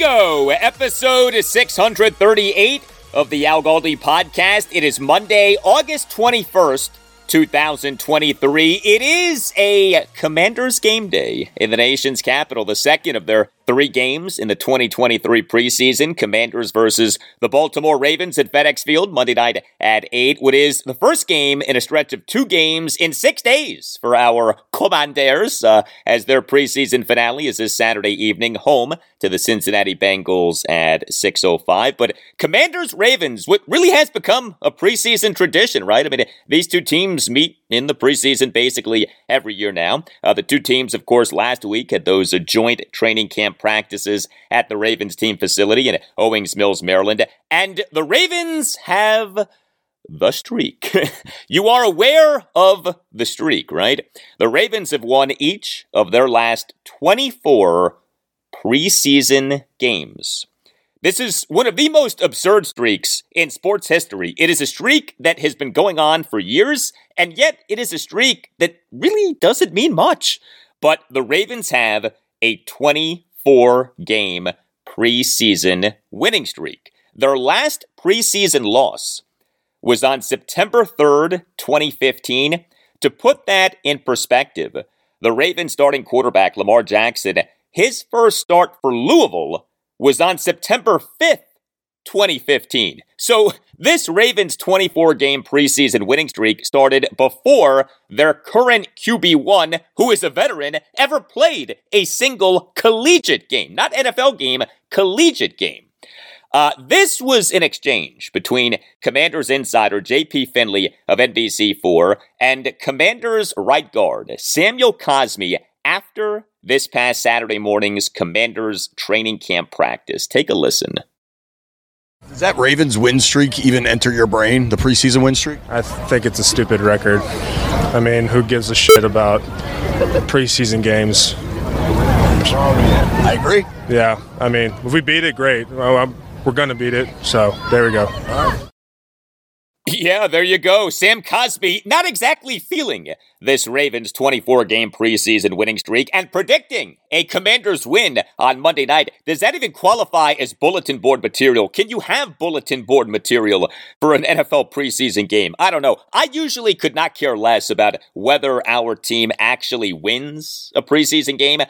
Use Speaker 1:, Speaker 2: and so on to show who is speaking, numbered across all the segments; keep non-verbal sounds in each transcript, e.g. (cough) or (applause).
Speaker 1: Go. Episode 638 of the Al Galdi podcast. It is Monday, August 21st, 2023. It is a Commanders game day in the nation's capital, the second of their three games in the 2023 preseason. Commanders versus the Baltimore Ravens at FedEx Field Monday night at 8. What is the first game in a stretch of two games in six days for our Commanders uh, as their preseason finale is this Saturday evening home to the Cincinnati Bengals at 6.05. But Commanders Ravens, what really has become a preseason tradition, right? I mean, these two teams meet in the preseason basically every year now. Uh, the two teams, of course, last week had those uh, joint training camp practices at the Ravens team facility in Owings Mills, Maryland. And the Ravens have the streak. (laughs) you are aware of the streak, right? The Ravens have won each of their last 24 preseason games. This is one of the most absurd streaks in sports history. It is a streak that has been going on for years, and yet it is a streak that really doesn't mean much. But the Ravens have a 24 game preseason winning streak. Their last preseason loss was on September 3rd, 2015. To put that in perspective, the Ravens starting quarterback Lamar Jackson, his first start for Louisville was on September 5th, 2015. So this Ravens 24 game preseason winning streak started before their current QB1, who is a veteran, ever played a single collegiate game. Not NFL game, collegiate game. Uh, this was an exchange between Commanders insider JP Finley of NBC4 and Commanders right guard Samuel Cosmi after this past Saturday morning's Commanders training camp practice. Take a listen.
Speaker 2: Does that Ravens win streak even enter your brain, the preseason win streak?
Speaker 3: I think it's a stupid record. I mean, who gives a shit about preseason games?
Speaker 2: I agree.
Speaker 3: Yeah, I mean, if we beat it, great. Well, we're going to beat it, so there we go.
Speaker 1: Yeah, there you go. Sam Cosmi not exactly feeling this Ravens 24 game preseason winning streak and predicting a Commanders win on Monday night. Does that even qualify as bulletin board material? Can you have bulletin board material for an NFL preseason game? I don't know. I usually could not care less about whether our team actually wins a preseason game,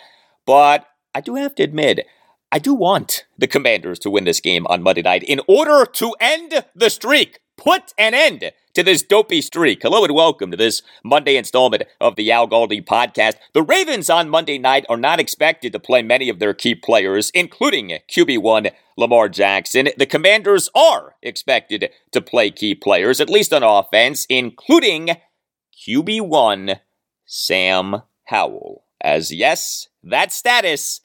Speaker 1: but I do have to admit, I do want the Commanders to win this game on Monday night in order to end the streak put an end to this dopey streak. Hello and welcome to this Monday installment of the Al Galdi podcast. The Ravens on Monday night are not expected to play many of their key players, including QB1 Lamar Jackson. The Commanders are expected to play key players, at least on offense, including QB1 Sam Howell. As yes, that status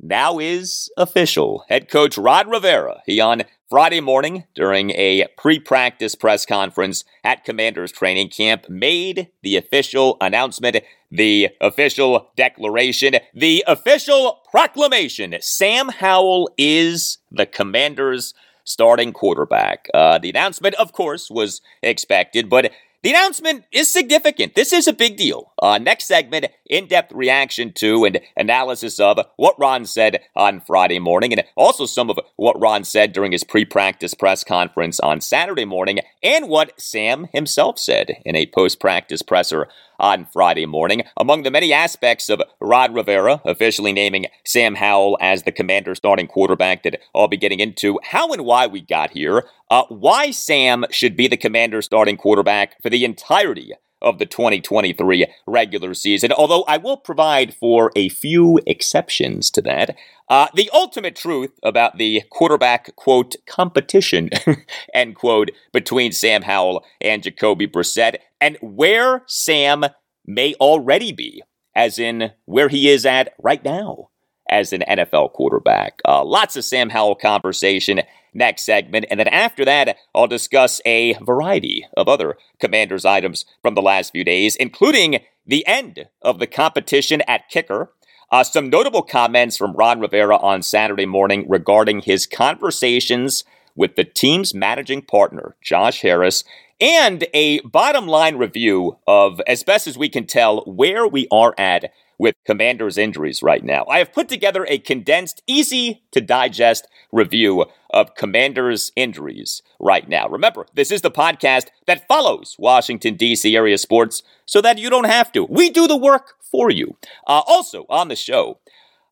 Speaker 1: now is official. Head coach Ron Rivera, he on Friday morning during a pre practice press conference at Commanders training camp made the official announcement, the official declaration, the official proclamation. Sam Howell is the Commanders starting quarterback. Uh, the announcement, of course, was expected, but the announcement is significant. This is a big deal. Uh, next segment, in depth reaction to and analysis of what Ron said on Friday morning, and also some of what Ron said during his pre practice press conference on Saturday morning, and what Sam himself said in a post practice presser on Friday morning. Among the many aspects of Ron Rivera officially naming Sam Howell as the commander starting quarterback that I'll be getting into how and why we got here, uh, why Sam should be the commander starting quarterback for the entirety of the 2023 regular season, although I will provide for a few exceptions to that. Uh, the ultimate truth about the quarterback, quote, competition, (laughs) end quote, between Sam Howell and Jacoby Brissett, and where Sam may already be, as in where he is at right now as an NFL quarterback. Uh, lots of Sam Howell conversation next segment. And then after that, I'll discuss a variety of other Commanders items from the last few days, including the end of the competition at kicker. Uh, some notable comments from Ron Rivera on Saturday morning regarding his conversations with the team's managing partner, Josh Harris, and a bottom line review of, as best as we can tell, where we are at with Commanders injuries right now. I have put together a condensed, easy to digest review of Commanders injuries right now. Remember, this is the podcast that follows Washington, D.C. area sports so that you don't have to. We do the work for you. Uh, also, on the show,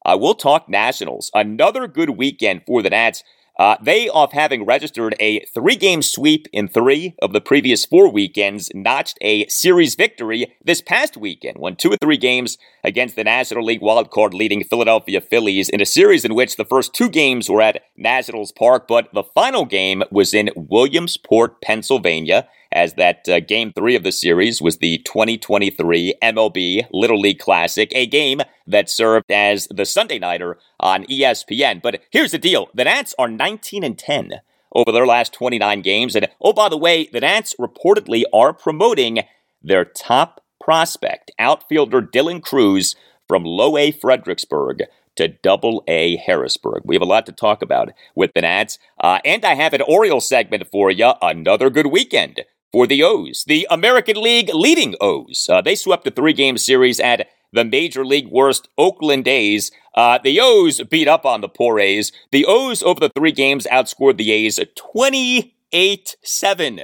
Speaker 1: uh, we'll talk Nationals. Another good weekend for the Nats. Uh, they, off having registered a three game sweep in three of the previous four weekends, notched a series victory this past weekend, won two or three games against the National League wildcard leading Philadelphia Phillies in a series in which the first two games were at Nationals Park, but the final game was in Williamsport, Pennsylvania as that uh, game three of the series was the 2023 MLB Little League Classic, a game that served as the Sunday nighter on ESPN. But here's the deal the Nats are 19 and 10 over their last 29 games. And oh, by the way, the Nats reportedly are promoting their top prospect, outfielder Dylan Crews from Low A Fredericksburg to Double A Harrisburg. We have a lot to talk about with the Nats. Uh, and I have an Orioles segment for you. Another good weekend for the O's, the American League leading O's. Uh, they swept a three game series at the Major League worst Oakland A's. Uh, the O's beat up on the poor A's. The O's over the three games outscored the A's 28 7.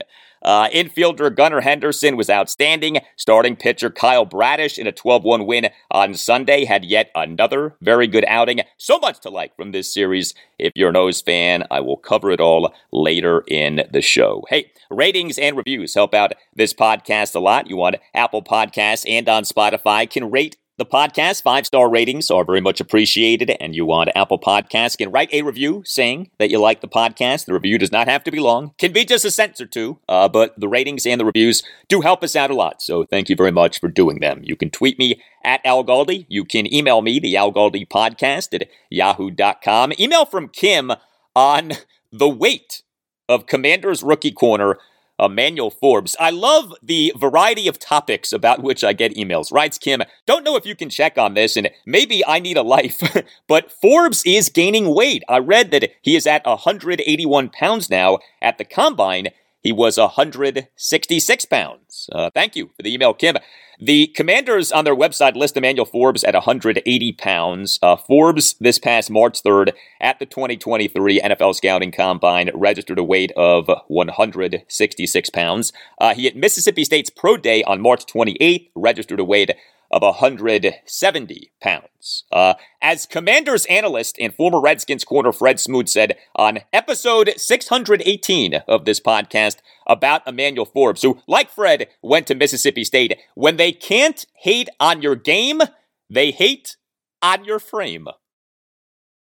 Speaker 1: Uh, infielder Gunnar Henderson was outstanding. Starting pitcher Kyle Bradish in a 12 1 win on Sunday had yet another very good outing. So much to like from this series. If you're an O's fan, I will cover it all later in the show. Hey, ratings and reviews help out this podcast a lot. You want Apple Podcasts and on Spotify can rate the podcast. Five star ratings are very much appreciated, and you want Apple Podcasts can write a review saying that you like the podcast. The review does not have to be long, can be just a sentence or two, uh, but the ratings and the reviews do help us out a lot. So thank you very much for doing them. You can tweet me at Al Galdi. You can email me, the Al Galdi podcast at yahoo.com. Email from Kim on the weight of Commander's Rookie Corner Emmanuel Forbes. I love the variety of topics about which I get emails. Writes Kim, don't know if you can check on this, and maybe I need a life, (laughs) but Forbes is gaining weight. I read that he is at 181 pounds now at the combine. He was 166 pounds. Uh, thank you for the email, Kim. The commanders on their website list Emmanuel Forbes at 180 pounds. Uh, Forbes, this past March 3rd, at the 2023 NFL Scouting Combine, registered a weight of 166 pounds. Uh, he at Mississippi State's Pro Day on March 28th registered a weight of 170 pounds. Uh, as Commanders analyst and former Redskins corner Fred Smoot said on episode 618 of this podcast about Emmanuel Forbes, who, like Fred, went to Mississippi State, when they can't hate on your game, they hate on your frame.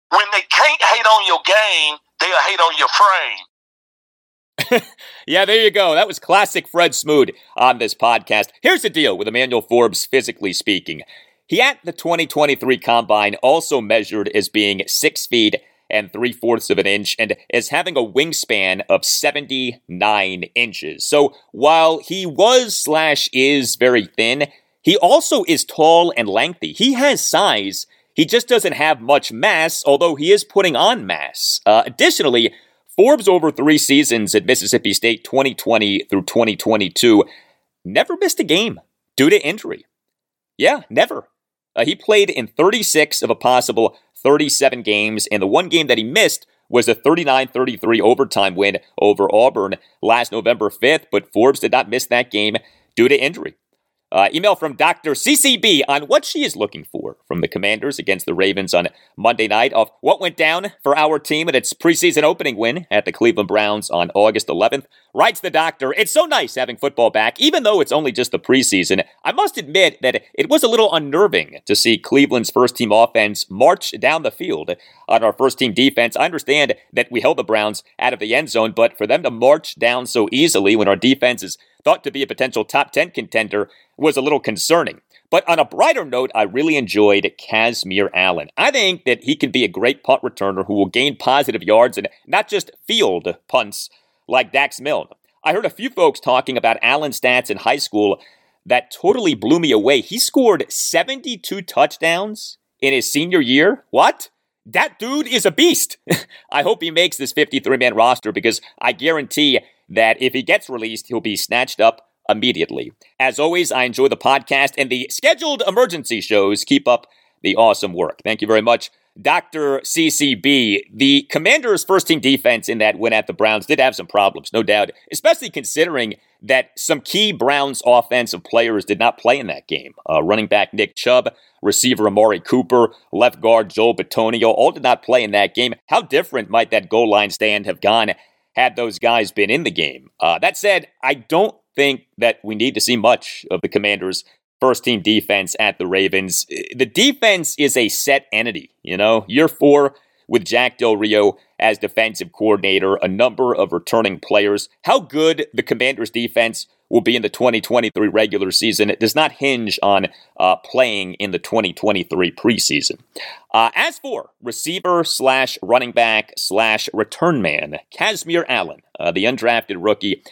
Speaker 4: When they can't hate on your game, they'll hate on your frame. (laughs)
Speaker 1: yeah, there you go. That was classic Fred Smoot on this podcast. Here's the deal with Emmanuel Forbes, physically speaking. He at the 2023 combine also measured as being six feet and three fourths of an inch and is having a wingspan of 79 inches. So while he was slash is very thin, he also is tall and lengthy. He has size. He just doesn't have much mass, although he is putting on mass. Uh, additionally, Forbes over three seasons at Mississippi State 2020 through 2022 never missed a game due to injury. Yeah, never. Uh, he played in 36 of a possible 37 games, and the one game that he missed was a 39 33 overtime win over Auburn last November 5th, but Forbes did not miss that game due to injury. Uh, email from Dr. CCB on what she is looking for from the Commanders against the Ravens on Monday night of what went down for our team at its preseason opening win at the Cleveland Browns on August 11th. Writes the doctor, it's so nice having football back, even though it's only just the preseason. I must admit that it was a little unnerving to see Cleveland's first team offense march down the field on our first team defense. I understand that we held the Browns out of the end zone, but for them to march down so easily when our defense is thought to be a potential top 10 contender was a little concerning. But on a brighter note, I really enjoyed Kazmeir Allen. I think that he can be a great punt returner who will gain positive yards and not just field punts like Dax Milne. I heard a few folks talking about Allen's stats in high school that totally blew me away. He scored 72 touchdowns in his senior year. What? That dude is a beast. (laughs) I hope he makes this 53 man roster because I guarantee that if he gets released, he'll be snatched up immediately. As always, I enjoy the podcast and the scheduled emergency shows. Keep up the awesome work. Thank you very much. Dr. CCB, the Commanders' first team defense in that win at the Browns did have some problems, no doubt, especially considering that some key Browns offensive players did not play in that game. Uh, running back Nick Chubb, receiver Amari Cooper, left guard Joel Bitonio all did not play in that game. How different might that goal line stand have gone had those guys been in the game. Uh, that said, I don't think that we need to see much of the Commanders' first team defense at the Ravens. The defense is a set entity, you know, year four with Jack Del Rio as defensive coordinator, a number of returning players. How good the Commanders' defense will be in the 2023 regular season. It does not hinge on uh, playing in the 2023 preseason. Uh, as for receiver slash running back slash return man, Kazmeir Allen, uh, the undrafted rookie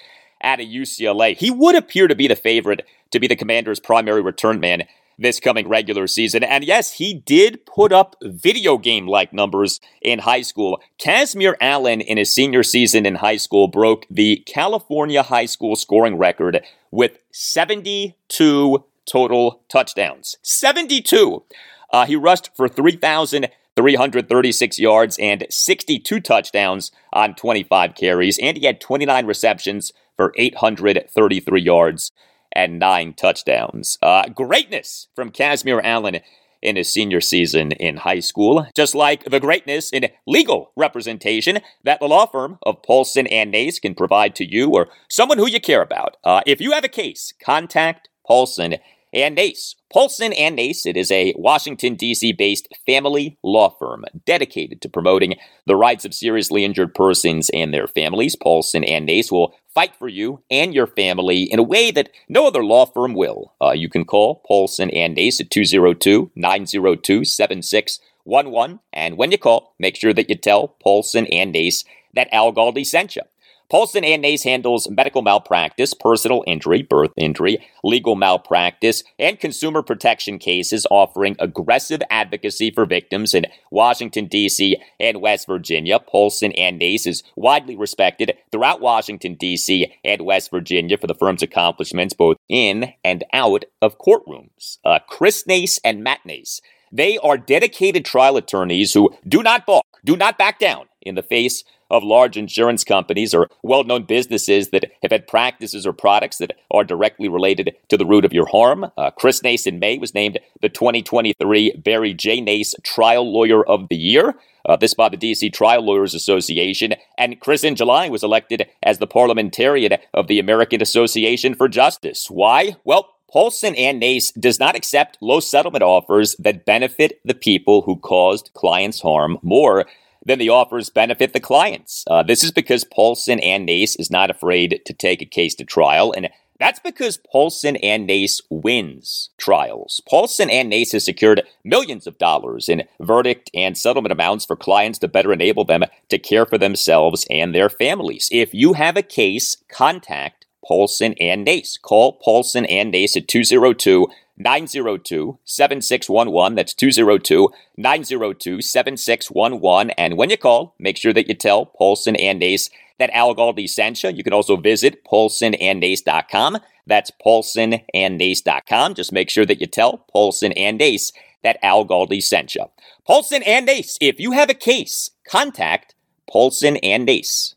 Speaker 1: at UCLA, he would appear to be the favorite to be the Commanders' primary return man this coming regular season. And yes, he did put up video game like numbers in high school. Kazmeir Allen, in his senior season in high school, broke the California high school scoring record with 72 total touchdowns. 72! Uh, he rushed for 3,336 yards and 62 touchdowns on 25 carries, and he had 29 receptions for 833 yards and nine touchdowns. Uh, greatness from Kazmeir Allen in his senior season in high school, just like the greatness in legal representation that the law firm of Paulson and Nace can provide to you or someone who you care about. Uh, if you have a case, contact Paulson and Nace. Paulson and Nace, it is a Washington, D.C. based family law firm dedicated to promoting the rights of seriously injured persons and their families. Paulson and Nace will fight for you and your family in a way that no other law firm will. Uh, you can call Paulson and Nace at 202 902 7611. And when you call, make sure that you tell Paulson and Nace that Al Galdi sent you. Paulson and Nace handles medical malpractice, personal injury, birth injury, legal malpractice, and consumer protection cases, offering aggressive advocacy for victims in Washington, D.C. and West Virginia. Paulson and Nace is widely respected throughout Washington, D.C. and West Virginia for the firm's accomplishments both in and out of courtrooms. Uh, Chris Nace and Matt Nace. They are dedicated trial attorneys who do not balk, do not back down in the face of large insurance companies or well known businesses that have had practices or products that are directly related to the root of your harm. Uh, Chris Nace in May was named the 2023 Barry J. Nace Trial Lawyer of the Year. Uh, this by the DC Trial Lawyers Association. And Chris in July was elected as the parliamentarian of the American Association for Justice. Why? Well, Paulson and Nace does not accept low settlement offers that benefit the people who caused clients harm more than the offers benefit the clients. Uh, this is because Paulson and Nace is not afraid to take a case to trial, and that's because Paulson and Nace wins trials. Paulson and Nace has secured millions of dollars in verdict and settlement amounts for clients to better enable them to care for themselves and their families. If you have a case, contact Paulson and Nace. Call Paulson and Nace at 202 902 7611. That's 202 902 7611. And when you call, make sure that you tell Paulson and Nace that Al Galdi sent you. You can also visit paulsonandnace.com. That's paulsonandnace.com. Just make sure that you tell Paulson and Nace that Al Galdi sent you. Paulson and Nace, if you have a case, contact Paulson and Nace.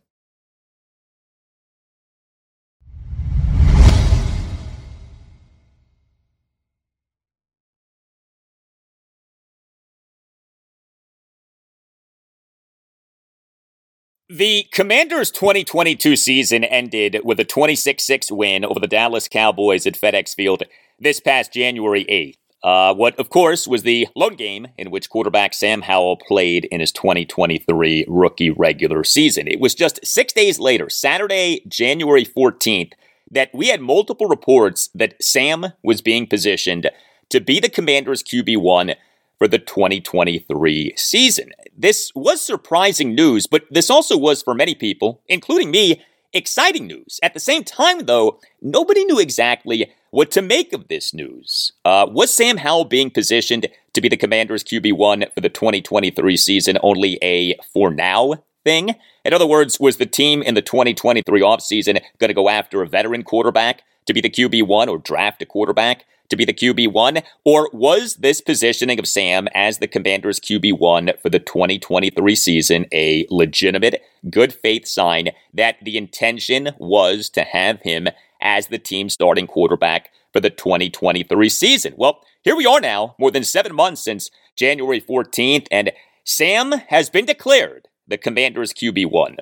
Speaker 1: The Commanders' 2022 season ended with a 26 6 win over the Dallas Cowboys at FedEx Field this past January 8th. Uh, what, of course, was the lone game in which quarterback Sam Howell played in his 2023 rookie regular season. It was just six days later, Saturday, January 14th, that we had multiple reports that Sam was being positioned to be the Commanders' QB1 for the 2023 season. This was surprising news, but this also was for many people, including me, exciting news. At the same time, though, nobody knew exactly what to make of this news. Uh, was Sam Howell being positioned to be the Commanders' QB1 for the 2023 season only a for now thing? In other words, was the team in the 2023 offseason going to go after a veteran quarterback to be the QB1 or draft a quarterback to be the QB1? Or was this positioning of Sam as the Commanders' QB1 for the 2023 season a legitimate, good faith sign that the intention was to have him as the team starting quarterback for the 2023 season? Well, here we are now, more than seven months since January 14th, and Sam has been declared the Commanders' QB1.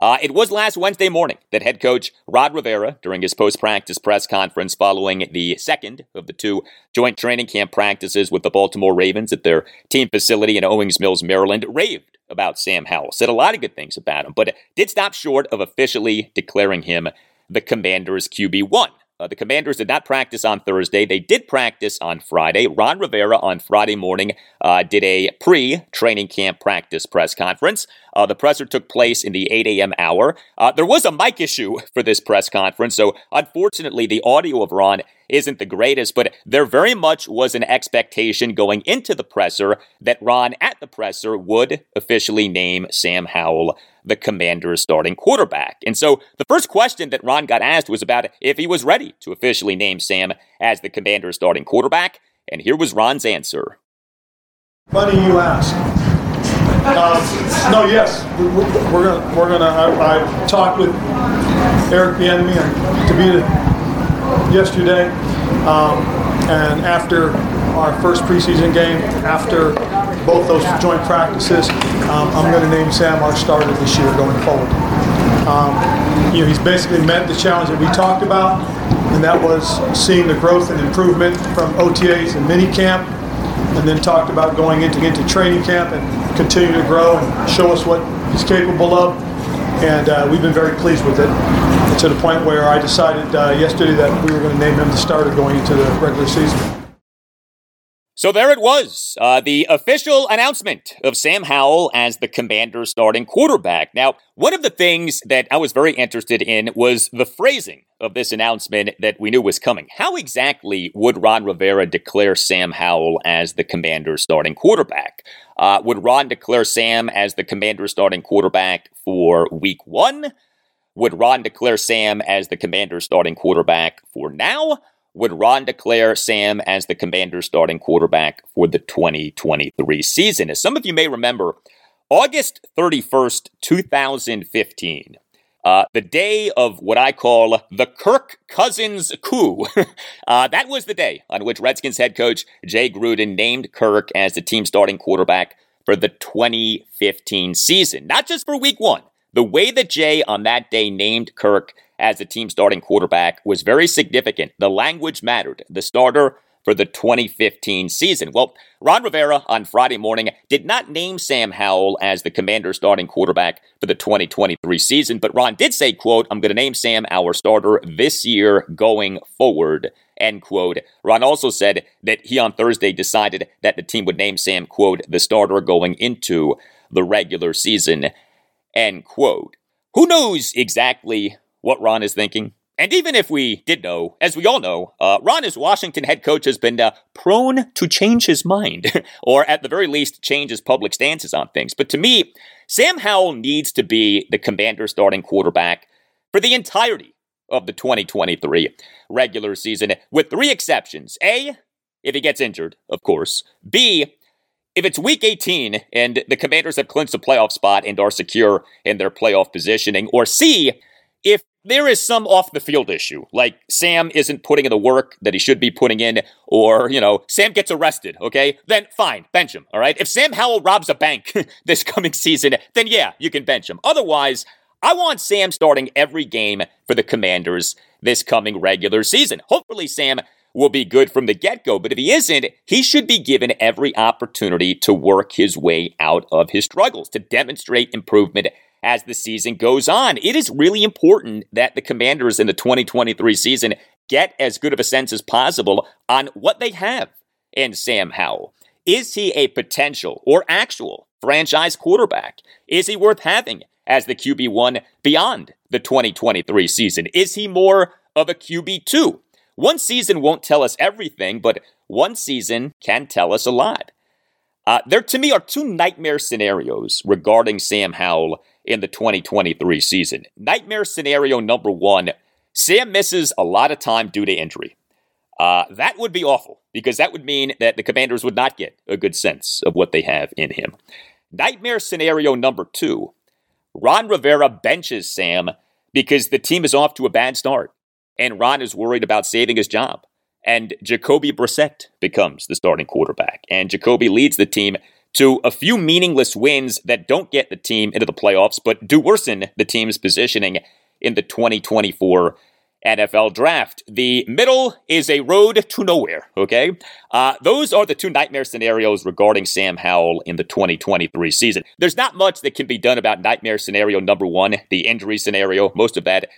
Speaker 1: Uh, it was last Wednesday morning that head coach Ron Rivera, during his post practice press conference following the second of the two joint training camp practices with the Baltimore Ravens at their team facility in Owings Mills, Maryland, raved about Sam Howell, said a lot of good things about him, but did stop short of officially declaring him the Commanders' QB1. Uh, the Commanders did not practice on Thursday. They did practice on Friday. Ron Rivera on Friday morning uh, did a pre training camp practice press conference. Uh, the presser took place in the 8 a.m. hour. Uh, there was a mic issue (laughs) for this press conference, so unfortunately, the audio of Ron isn't the greatest, but there very much was an expectation going into the presser that Ron at the presser would officially name Sam Howell the commander's starting quarterback. And so the first question that Ron got asked was about if he was ready to officially name Sam as the commander's starting quarterback. And here was Ron's answer.
Speaker 5: Funny you ask. Um, no, yes, we, are gonna we're gonna. I, I talked with Eric Bieniemy and Tavita yesterday, um, and after our first preseason game, after both those joint practices, um, I'm going to name Sam our starter this year going forward. Um, you know, he's basically met the challenge that we talked about, and that was seeing the growth and improvement from OTAs and mini camp, and then talked about going into, into training camp and continue to grow and show us what he's capable of. And uh, we've been very pleased with it to the point where I decided uh, yesterday that we were going to name him the starter going into the regular season.
Speaker 1: So there it was, uh, the official announcement of Sam Howell as the commander starting quarterback. Now, one of the things that I was very interested in was the phrasing of this announcement that we knew was coming. How exactly would Ron Rivera declare Sam Howell as the commander starting quarterback? Uh, would Ron declare Sam as the commander starting quarterback for week one? Would Ron declare Sam as the commander starting quarterback for now? Would Ron declare Sam as the commander starting quarterback for the 2023 season? As some of you may remember, August 31st, 2015, uh, the day of what I call the Kirk Cousins coup. (laughs) uh, that was the day on which Redskins head coach Jay Gruden named Kirk as the team starting quarterback for the 2015 season. Not just for week one. The way that Jay on that day named Kirk as the team starting quarterback was very significant. The language mattered. The starter for the 2015 season. Well, Ron Rivera on Friday morning did not name Sam Howell as the commander starting quarterback for the 2023 season, but Ron did say, quote, I'm going to name Sam our starter this year going forward, end quote. Ron also said that he on Thursday decided that the team would name Sam, quote, the starter going into the regular season, end quote. Who knows exactly what Ron is thinking. And even if we did know, as we all know, uh, Ron, as Washington head coach, has been uh, prone to change his mind, (laughs) or at the very least, change his public stances on things. But to me, Sam Howell needs to be the commander starting quarterback for the entirety of the 2023 regular season, with three exceptions. A, if he gets injured, of course. B, if it's week 18 and the commanders have clinched a playoff spot and are secure in their playoff positioning. Or C, if there is some off the field issue, like Sam isn't putting in the work that he should be putting in, or, you know, Sam gets arrested, okay? Then fine, bench him, all right? If Sam Howell robs a bank (laughs) this coming season, then yeah, you can bench him. Otherwise, I want Sam starting every game for the Commanders this coming regular season. Hopefully, Sam will be good from the get go, but if he isn't, he should be given every opportunity to work his way out of his struggles, to demonstrate improvement as the season goes on. It is really important that the Commanders in the 2023 season get as good of a sense as possible on what they have in Sam Howell. Is he a potential or actual franchise quarterback? Is he worth having as the QB1 beyond the 2023 season? Is he more of a QB2? One season won't tell us everything, but one season can tell us a lot. Uh, there, to me, are two nightmare scenarios regarding Sam Howell in the 2023 season. Nightmare scenario number one Sam misses a lot of time due to injury. Uh, that would be awful because that would mean that the commanders would not get a good sense of what they have in him. Nightmare scenario number two Ron Rivera benches Sam because the team is off to a bad start and Ron is worried about saving his job. And Jacoby Brissett becomes the starting quarterback. And Jacoby leads the team to a few meaningless wins that don't get the team into the playoffs, but do worsen the team's positioning in the 2024 NFL draft. The middle is a road to nowhere, okay? Uh, those are the two nightmare scenarios regarding Sam Howell in the 2023 season. There's not much that can be done about nightmare scenario number one, the injury scenario. Most of that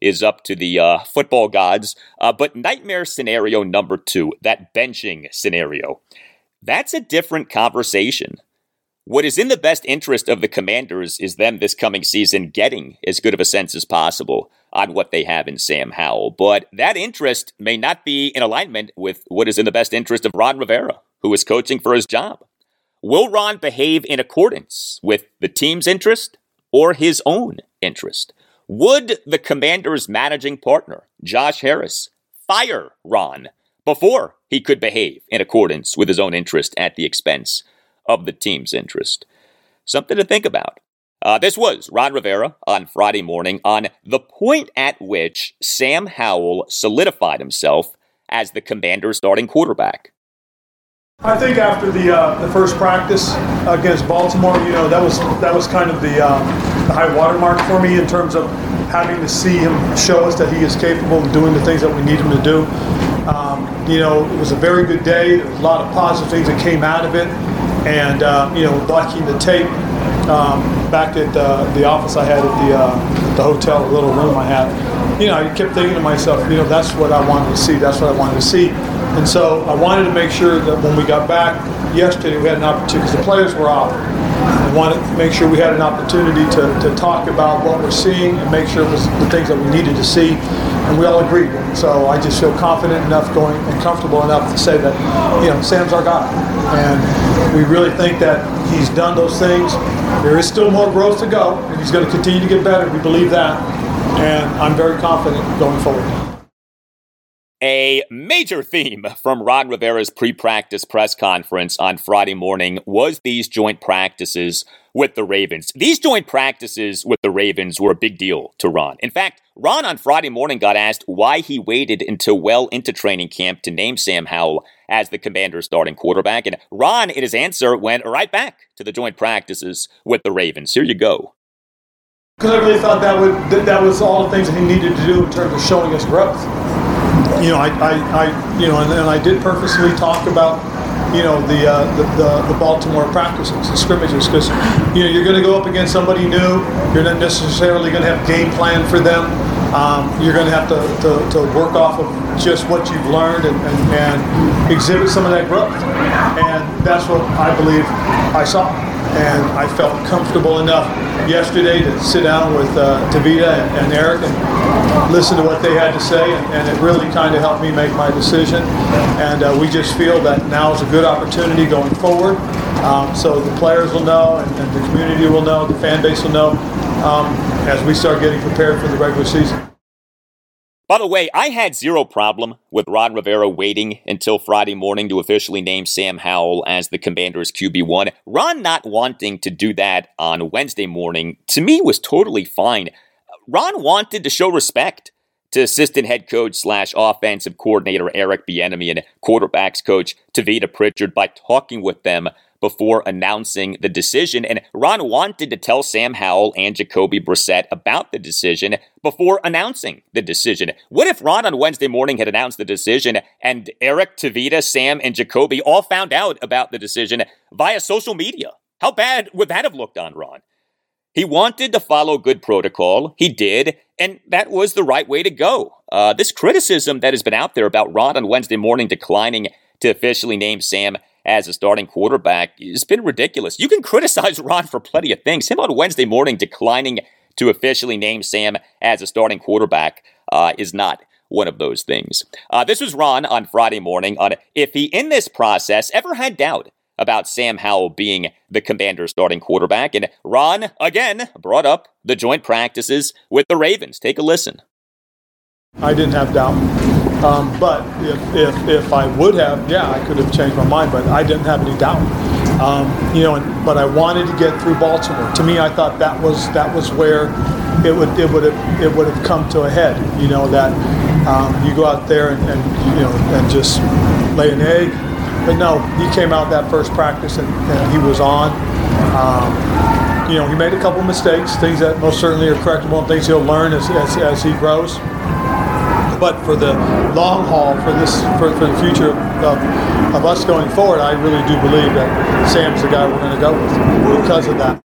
Speaker 1: is up to the uh, football gods. Uh, but nightmare scenario number two, that benching scenario, that's a different conversation. What is in the best interest of the commanders is them this coming season getting as good of a sense as possible on what they have in Sam Howell. But that interest may not be in alignment with what is in the best interest of Ron Rivera, who is coaching for his job. Will Ron behave in accordance with the team's interest or his own interest? Would the commander's managing partner, Josh Harris, fire Ron before he could behave in accordance with his own interest at the expense of the team's interest. Something to think about. Uh, this was Ron Rivera on Friday morning on the point at which Sam Howell solidified himself as the commander's starting quarterback.
Speaker 5: I think after the uh, the first practice against Baltimore, you know that was that was kind of the, uh, the high watermark for me in terms of having to see him show us that he is capable of doing the things that we need him to do. Um, you know, it was a very good day. There was a lot of positive things that came out of it and uh, you know, watching the tape um, back at the, the office I had at the uh, the hotel, the little room I had, you know, I kept thinking to myself, you know, that's what I wanted to see. That's what I wanted to see. And so I wanted to make sure that when we got back yesterday, we had an opportunity because the players were out. I wanted to make sure we had an opportunity to, to talk about what we're seeing and make sure it was the things that we needed to see. And we all agreed. So I just feel confident enough going and comfortable enough to say that, you know, Sam's our guy. And we really think that he's done those things. There is still more growth to go, and he's going to continue to get better. We believe that. And I'm very confident going forward.
Speaker 1: A major theme from Ron Rivera's pre practice press conference on Friday morning was these joint practices with the Ravens. These joint practices with the Ravens were a big deal to Ron. In fact, Ron on Friday morning got asked why he waited until well into training camp to name Sam Howell as the commander's starting quarterback. And Ron, in his answer, went right back to the joint practices with the Ravens. Here you go.
Speaker 5: Because I really thought that would that, that was all the things that he needed to do in terms of showing us growth you know, I, I, I you know, and, and, I did purposely talk about, you know, the uh, the, the, the, Baltimore practices, the scrimmages, because you know you're going to go up against somebody new. You're not necessarily going to have game plan for them. Um, you're going to have to, to, to, work off of just what you've learned and, and, and exhibit some of that growth. And that's what I believe I saw and I felt comfortable enough yesterday to sit down with uh, Tavita and, and Eric and listen to what they had to say, and, and it really kind of helped me make my decision. And uh, we just feel that now is a good opportunity going forward. Um, so the players will know, and, and, the community will know, the fan base will know um, as we start getting prepared for the regular season.
Speaker 1: By the way, I had zero problem with Ron Rivera waiting until Friday morning to officially name Sam Howell as the Commanders QB1. Ron not wanting to do that on Wednesday morning, to me, was totally fine. Ron wanted to show respect to assistant head coach slash offensive coordinator Eric Bieniemy and quarterbacks coach Tavita Pritchard by talking with them before announcing the decision. And Ron wanted to tell Sam Howell and Jacoby Brissett about the decision before announcing the decision. What if Ron on Wednesday morning had announced the decision and Eric, Tavita, Sam, and Jacoby all found out about the decision via social media? How bad would that have looked on Ron? He wanted to follow good protocol. He did, and that was the right way to go. Uh, this criticism that has been out there about Ron on Wednesday morning declining to officially name Sam as a starting quarterback. It's been ridiculous. You can criticize Ron for plenty of things. Him on Wednesday morning declining to officially name Sam as a starting quarterback uh, is not one of those things. Uh, this was Ron on Friday morning on if he in this process ever had doubt about Sam Howell being the commander's starting quarterback. And Ron, again, brought up the joint practices with the Ravens. Take a listen.
Speaker 5: I didn't have doubt. Um, but if, if, if I would have, yeah, I could have changed my mind, but I didn't have any doubt. Um, you know, and, but I wanted to get through Baltimore. To me, I thought that was that was where it would it would have it would have come to a head. You know that um, you go out there and, and, you know and just lay an egg. But no, he came out that first practice and, and he was on. Um, you know, he made a couple mistakes, things that most certainly are correctable, and things he'll learn as, as, as he grows but for the long haul, for this, for, for the future of, of us going forward, I really do believe that Sam's the guy we're going to go with because of that.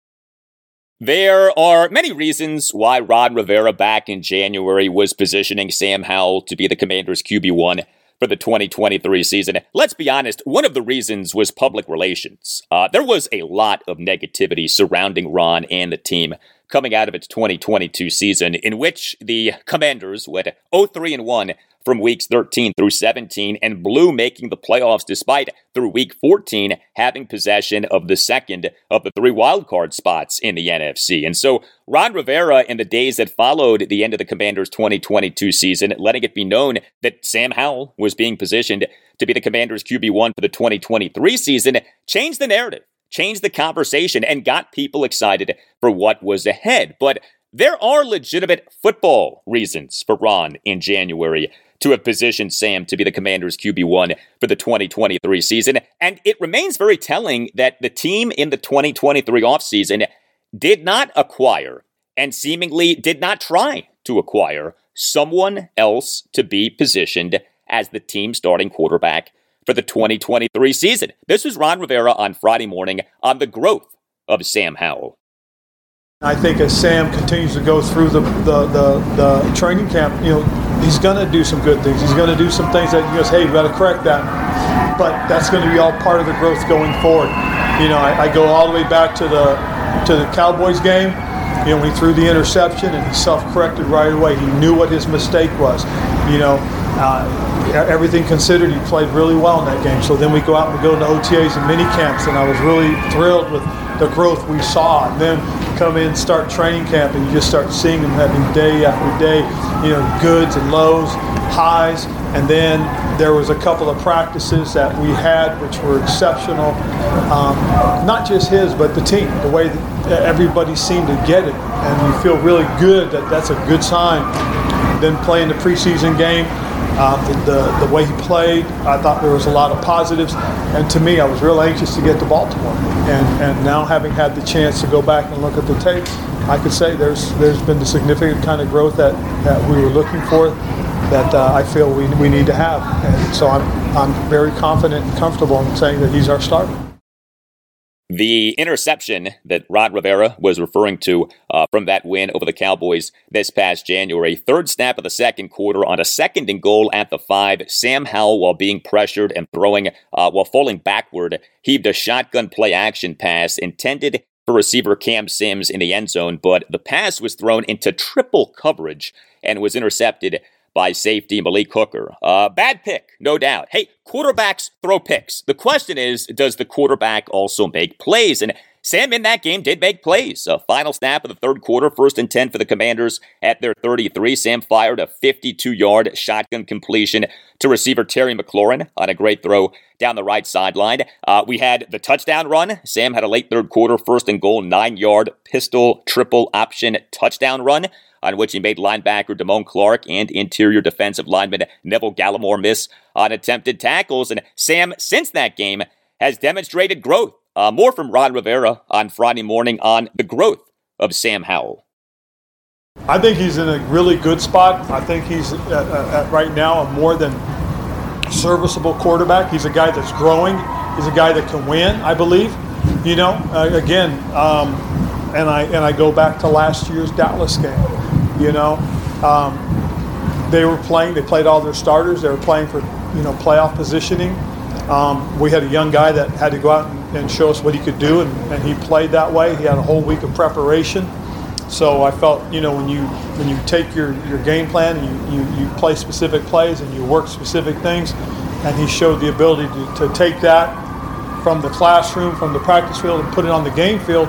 Speaker 1: There are many reasons why Ron Rivera back in January was positioning Sam Howell to be the Commanders' QB1 for the 2023 season. Let's be honest, one of the reasons was public relations. Uh, there was a lot of negativity surrounding Ron and the team coming out of its 2022 season, in which the Commanders went 0 3 1 from weeks 13 through 17, and blew making the playoffs despite through week 14 having possession of the second of the three wildcard spots in the NFC. And so Ron Rivera, in the days that followed the end of the Commanders' 2022 season, letting it be known that Sam Howell was being positioned to be the Commanders' QB1 for the 2023 season, changed the narrative changed the conversation and got people excited for what was ahead. But there are legitimate football reasons for Ron in January to have positioned Sam to be the Commanders' QB1 for the 2023 season. And it remains very telling that the team in the 2023 offseason did not acquire and seemingly did not try to acquire someone else to be positioned as the team starting quarterback for the 2023 season. This was Ron Rivera on Friday morning on the growth of Sam Howell.
Speaker 5: I think as Sam continues to go through the, the, the, the training camp, you know, he's going to do some good things. He's going to do some things that he goes, hey, we got to correct that. But that's going to be all part of the growth going forward. You know, I, I go all the way back to the to the Cowboys game. You know, when he threw the interception and he self-corrected right away. He knew what his mistake was. You know, uh, everything considered, he played really well in that game. So then we go out and we go to OTAs and mini camps, and I was really thrilled with the growth we saw. And then come in, start training camp, and you just start seeing them having day after day, you know, goods and lows, highs. And then there was a couple of practices that we had which were exceptional. Um, not just his, but the team, the way that everybody seemed to get it. And you feel really good that that's a good sign. Then playing the preseason game, um, the, the, way he played, I thought there was a lot of positives. And to me, I was real anxious to get to Baltimore. And, and now having had the chance to go back and look at the tape, I could say there's there's been the significant kind of growth that, that we were looking for that uh, I feel we, we need to have. And so I'm, I'm very confident and comfortable in saying that he's our starter.
Speaker 1: The interception that Ron Rivera was referring to uh, from that win over the Cowboys this past January, third snap of the second quarter on a second and goal at the five. Sam Howell, while being pressured and throwing uh, while falling backward, heaved a shotgun play action pass intended for receiver Cam Sims in the end zone, but the pass was thrown into triple coverage and was intercepted by safety Malik Hooker. Uh, bad pick, no doubt. Hey, quarterbacks throw picks. The question is, does the quarterback also make plays? And Sam in that game did make plays. A final snap of the third quarter, first and 10 for the Commanders at their 33. Sam fired a 52 yard shotgun completion to receiver Terry McLaurin on a great throw down the right sideline. Uh, we had the touchdown run. Sam had a late third quarter, first and goal, nine yard pistol triple option touchdown run on which he made linebacker Damone Clark and interior defensive lineman Neville Gallimore miss on attempted tackles. And Sam, since that game, has demonstrated growth. Uh, more from Ron Rivera on Friday morning on the growth of Sam Howell.
Speaker 5: I think he's in a really good spot. I think he's at, at right now a more than serviceable quarterback. He's a guy that's growing. He's a guy that can win, I believe. You know, uh, again, um, and I and I go back to last year's Dallas game. You know, um, they were playing. They played all their starters. They were playing for you know playoff positioning. Um, we had a young guy that had to go out and, and show us what he could do, and, and, he played that way. He had a whole week of preparation. So I felt, you know, when you when you take your, your game plan and you, you, you play specific plays and you work specific things, and he showed the ability to, to take that from the classroom, from the practice field, and put it on the game field.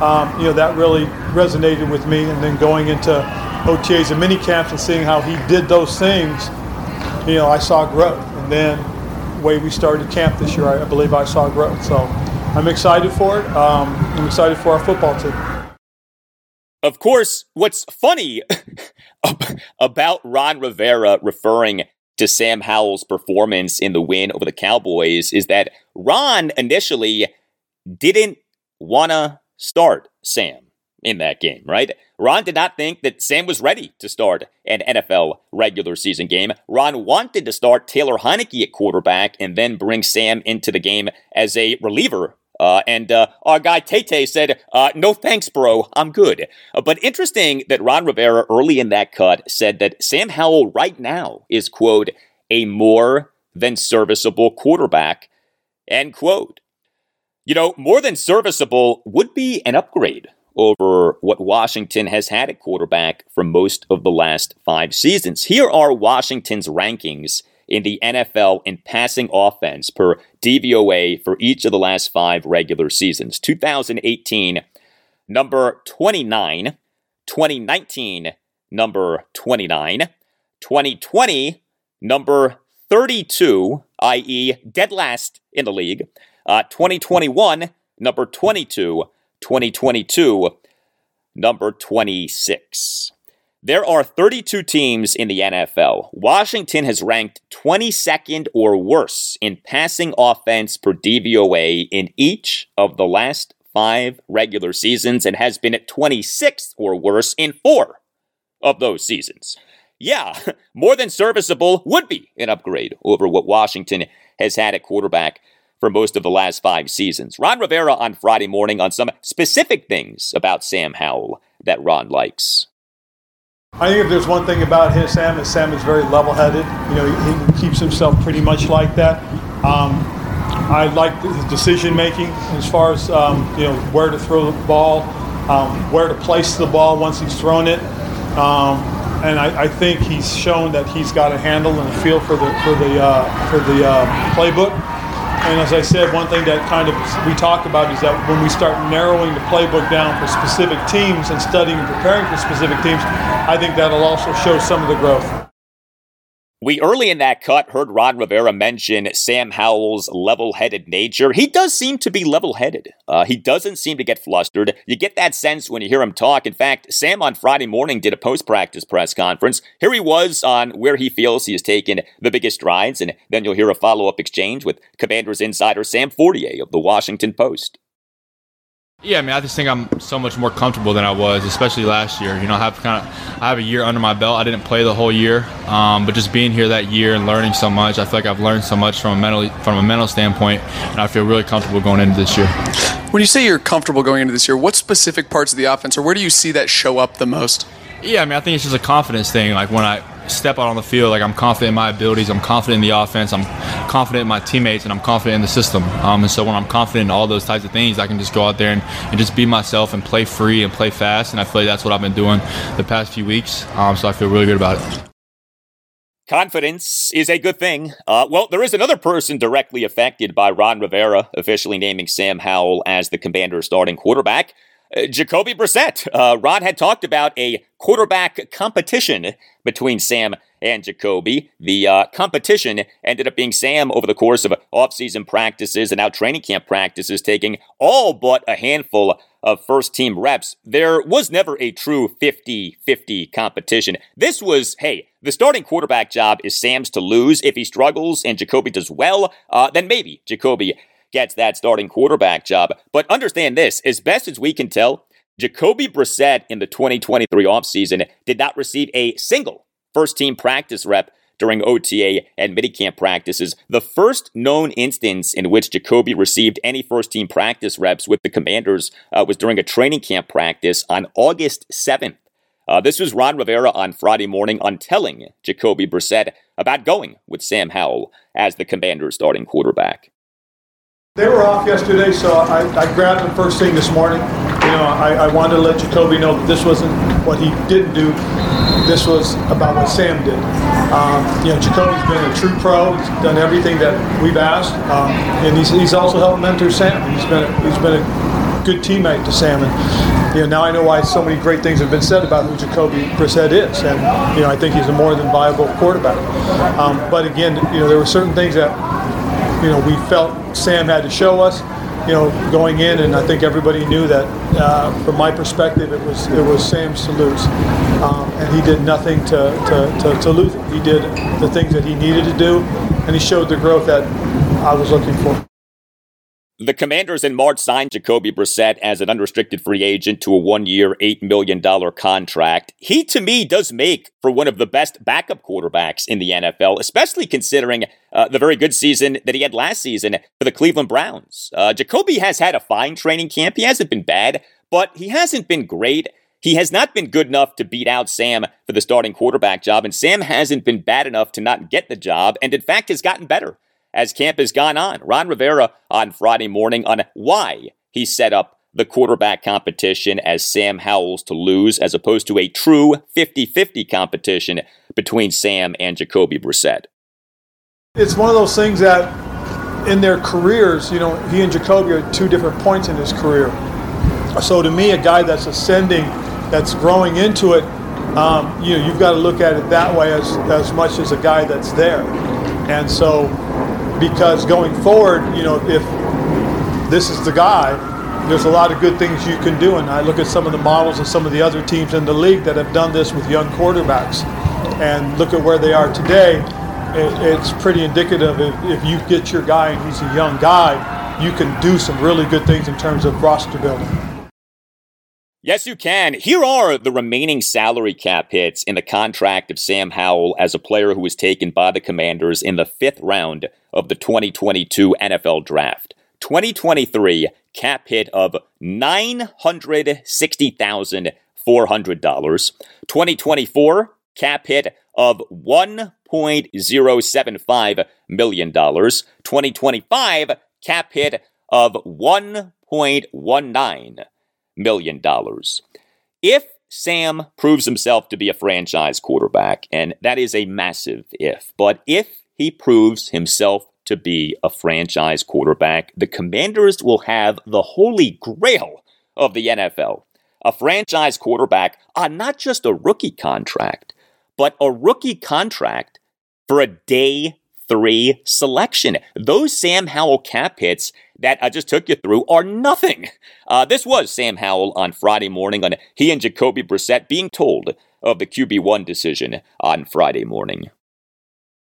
Speaker 5: Um, you know, that really resonated with me. And then going into OTAs and mini camps and seeing how he did those things, you know, I saw growth. And then the way we started camp this year, I, I believe I saw growth. So I'm excited for it. Um, I'm excited for our football team.
Speaker 1: Of course, what's funny (laughs) about Ron Rivera referring to Sam Howell's performance in the win over the Cowboys is that Ron initially didn't want to start Sam in that game, right? Ron did not think that Sam was ready to start an NFL regular season game. Ron wanted to start Taylor Heinicke at quarterback and then bring Sam into the game as a reliever. Uh, and uh, our guy Tate said, uh, No thanks, bro. I'm good. Uh, but interesting that Ron Rivera early in that cut said that Sam Howell right now is, quote, a more than serviceable quarterback, end quote. You know, more than serviceable would be an upgrade over what Washington has had at quarterback for most of the last five seasons. Here are Washington's rankings in the NFL in passing offense per DVOA for each of the last five regular seasons 2018, number 29, 2019, number 29, 2020, number 32, i.e., dead last in the league, uh, 2021, number 22, 2022, number 26. There are 32 teams in the NFL. Washington has ranked 22nd or worse in passing offense per DVOA in each of the last five regular seasons and has been at 26th or worse in four of those seasons. Yeah, (laughs) more than serviceable would be an upgrade over what Washington has had at quarterback for most of the last five seasons. Ron Rivera on Friday morning on some specific things about Sam Howell that Ron likes.
Speaker 5: I think if there's one thing about him, Sam, is Sam is very level-headed. You know, he, he keeps himself pretty much like that. Um, I like his decision making as far as um, you know where to throw the ball, um, where to place the ball once he's thrown it, um, and I, I, think he's shown that he's got a handle and a feel for the for the uh, for the uh, playbook. And as I said, one thing that kind of we talk about is that when we start narrowing the playbook down for specific teams and studying and preparing for specific teams, I think that'll also show some of the growth.
Speaker 1: We early in that cut heard Ron Rivera mention Sam Howell's level headed nature. He does seem to be level headed. Uh, he doesn't seem to get flustered. You get that sense when you hear him talk. In fact, Sam on Friday morning did a post practice press conference. Here he was on where he feels he has taken the biggest strides, and then you'll hear a follow up exchange with Commanders insider Sam Fortier of the Washington Post.
Speaker 6: Yeah, I mean, I just think I'm so much more comfortable than I was, especially last year. You know, I have kind of I have a year under my belt. I didn't play the whole year, um, but just being here that year and learning so much, I feel like I've learned so much from a mental from a mental standpoint, and I feel really comfortable going into this year.
Speaker 7: When you say you're comfortable going into this year, what specific parts of the offense, or where do you see that show up the most?
Speaker 6: Yeah, I mean, I think it's just a confidence thing. Like when I step out on the field, like I'm confident in my abilities, I'm confident in the offense, I'm confident in my teammates, and I'm confident in the system. Um, and so when I'm confident in all those types of things, I can just go out there and, and just be myself and play free and play fast. And I feel like that's what I've been doing the past few weeks. Um, so I feel really good about it.
Speaker 1: Confidence is a good thing. Uh, well, there is another person directly affected by Ron Rivera officially naming Sam Howell as the Commanders' starting quarterback. Uh, Jacoby Brissett. Uh, Ron had talked about a quarterback competition between Sam and Jacoby. The uh, competition ended up being Sam over the course of offseason practices and now training camp practices, taking all but a handful of first team reps. There was never a true 50 50 competition. This was, hey, the starting quarterback job is Sam's to lose. If he struggles and Jacoby does well, uh, then maybe Jacoby gets that starting quarterback job. But understand this as best as we can tell, Jacoby Brissett in the 2023 offseason did not receive a single first team practice rep during OTA and minicamp practices. The first known instance in which Jacoby received any first team practice reps with the Commanders uh, was during a training camp practice on August 7th. Uh, this was Ron Rivera on Friday morning on telling Jacoby Brissett about going with Sam Howell as the Commanders' starting quarterback.
Speaker 5: They were off yesterday, so I, I grabbed them first thing this morning. Know, I, I wanted to let Jacoby know that this wasn't what he didn't do. This was about what Sam did. Um, you know, Jacoby's been a true pro. He's done everything that we've asked, um, and he's, he's also helped mentor Sam. He's been a, he's been a good teammate to Sam, and you know now I know why so many great things have been said about who Jacoby Brissett is, and you know I think he's a more than viable quarterback. Um, but again, you know there were certain things that you know, we felt Sam had to show us, you know, going in, and I think everybody knew that. Uh, from my perspective, it was it was Sam's to lose, um, and he did nothing to, to, to, to lose it. He did the things that he needed to do, and he showed the growth that I was looking for.
Speaker 1: The Commanders in March signed Jacoby Brissett as an unrestricted free agent to a one year, $8 million contract. He, to me, does make for one of the best backup quarterbacks in the NFL, especially considering uh, the very good season that he had last season for the Cleveland Browns. Uh, Jacoby has had a fine training camp. He hasn't been bad, but he hasn't been great. He has not been good enough to beat out Sam for the starting quarterback job, and Sam hasn't been bad enough to not get the job, and in fact has gotten better as camp has gone on. Ron Rivera on Friday morning on why he set up the quarterback competition as Sam Howell's to lose, as opposed to a true 50 50 competition between Sam and Jacoby Brissett.
Speaker 5: It's one of those things that in their careers, you know, he and Jacoby are two different points in his career. So to me, a guy that's ascending, that's growing into it, um, you know, you've got to look at it that way as, as much as a guy that's there. And so because going forward, you know, if this is the guy, there's a lot of good things you can do. And I look at some of the models of some of the other teams in the league that have done this with young quarterbacks and look at where they are today. it's pretty indicative if, if you get your guy and he's a young guy, you can do some really good things in terms of roster building.
Speaker 1: Yes, you can. Here are the remaining salary cap hits in the contract of Sam Howell as a player who was taken by the Commanders in the fifth round of the 2022 NFL Draft. 2023 cap hit of $960,400. 2024 cap hit of $1.075 million. 2025 cap hit of 1.19 million dollars. If Sam proves himself to be a franchise quarterback, and that is a massive if, but if he proves himself to be a franchise quarterback, the Commanders will have the holy grail of the NFL. A franchise quarterback on not just a rookie contract, but a rookie contract for a day three selection. Those Sam Howell cap hits that I just took you through are nothing. Uh, this was Sam Howell on Friday morning on he and Jacoby Brissett being told of the QB1 decision on Friday morning.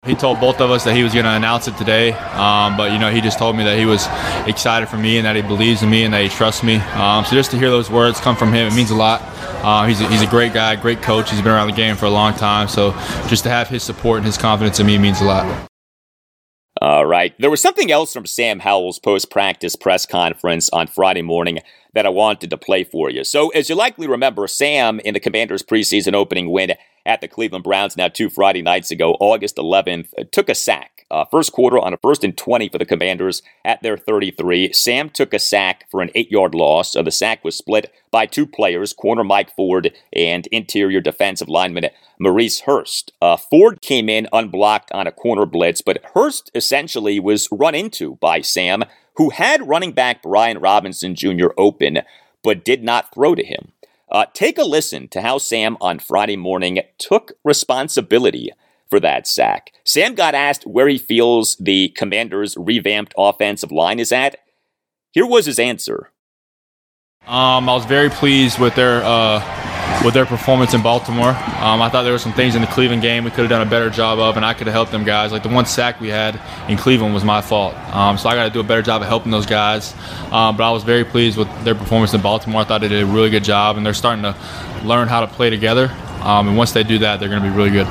Speaker 6: He told both of us that he was going to announce it today, um, but you know he just told me that he was excited for me and that he believes in me and that he trusts me. Um, so just to hear those words come from him, it means a lot. Uh, he's, a, he's a great guy, great coach. He's been around the game for a long time, so just to have his support and his confidence in me means a lot.
Speaker 1: All right. There was something else from Sam Howell's post practice press conference on Friday morning that I wanted to play for you. So, as you likely remember, Sam in the Commanders preseason opening win at the Cleveland Browns now two Friday nights ago, August 11th, took a sack. Uh, first quarter on a first and 20 for the Commanders at their 33. Sam took a sack for an eight yard loss. So the sack was split by two players, corner Mike Ford and interior defensive lineman Maurice Hurst. Uh, Ford came in unblocked on a corner blitz, but Hurst essentially was run into by Sam, who had running back Brian Robinson Jr. open, but did not throw to him. Uh, take a listen to how Sam on Friday morning took responsibility for that sack. Sam got asked where he feels the Commanders' revamped offensive line is at. Here was his answer.
Speaker 6: Um, I was very pleased with their uh, with their performance in Baltimore. Um, I thought there were some things in the Cleveland game we could have done a better job of, and I could have helped them guys. Like the one sack we had in Cleveland was my fault, um, so I got to do a better job of helping those guys. Um, but I was very pleased with their performance in Baltimore. I thought they did a really good job, and they're starting to learn how to play together. Um, and once they do that, they're going to be really good.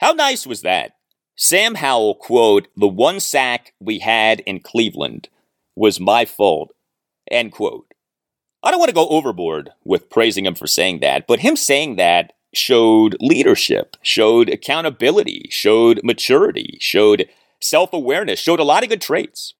Speaker 1: How nice was that? Sam Howell, quote, the one sack we had in Cleveland was my fault, end quote. I don't want to go overboard with praising him for saying that, but him saying that showed leadership, showed accountability, showed maturity, showed self awareness, showed a lot of good traits.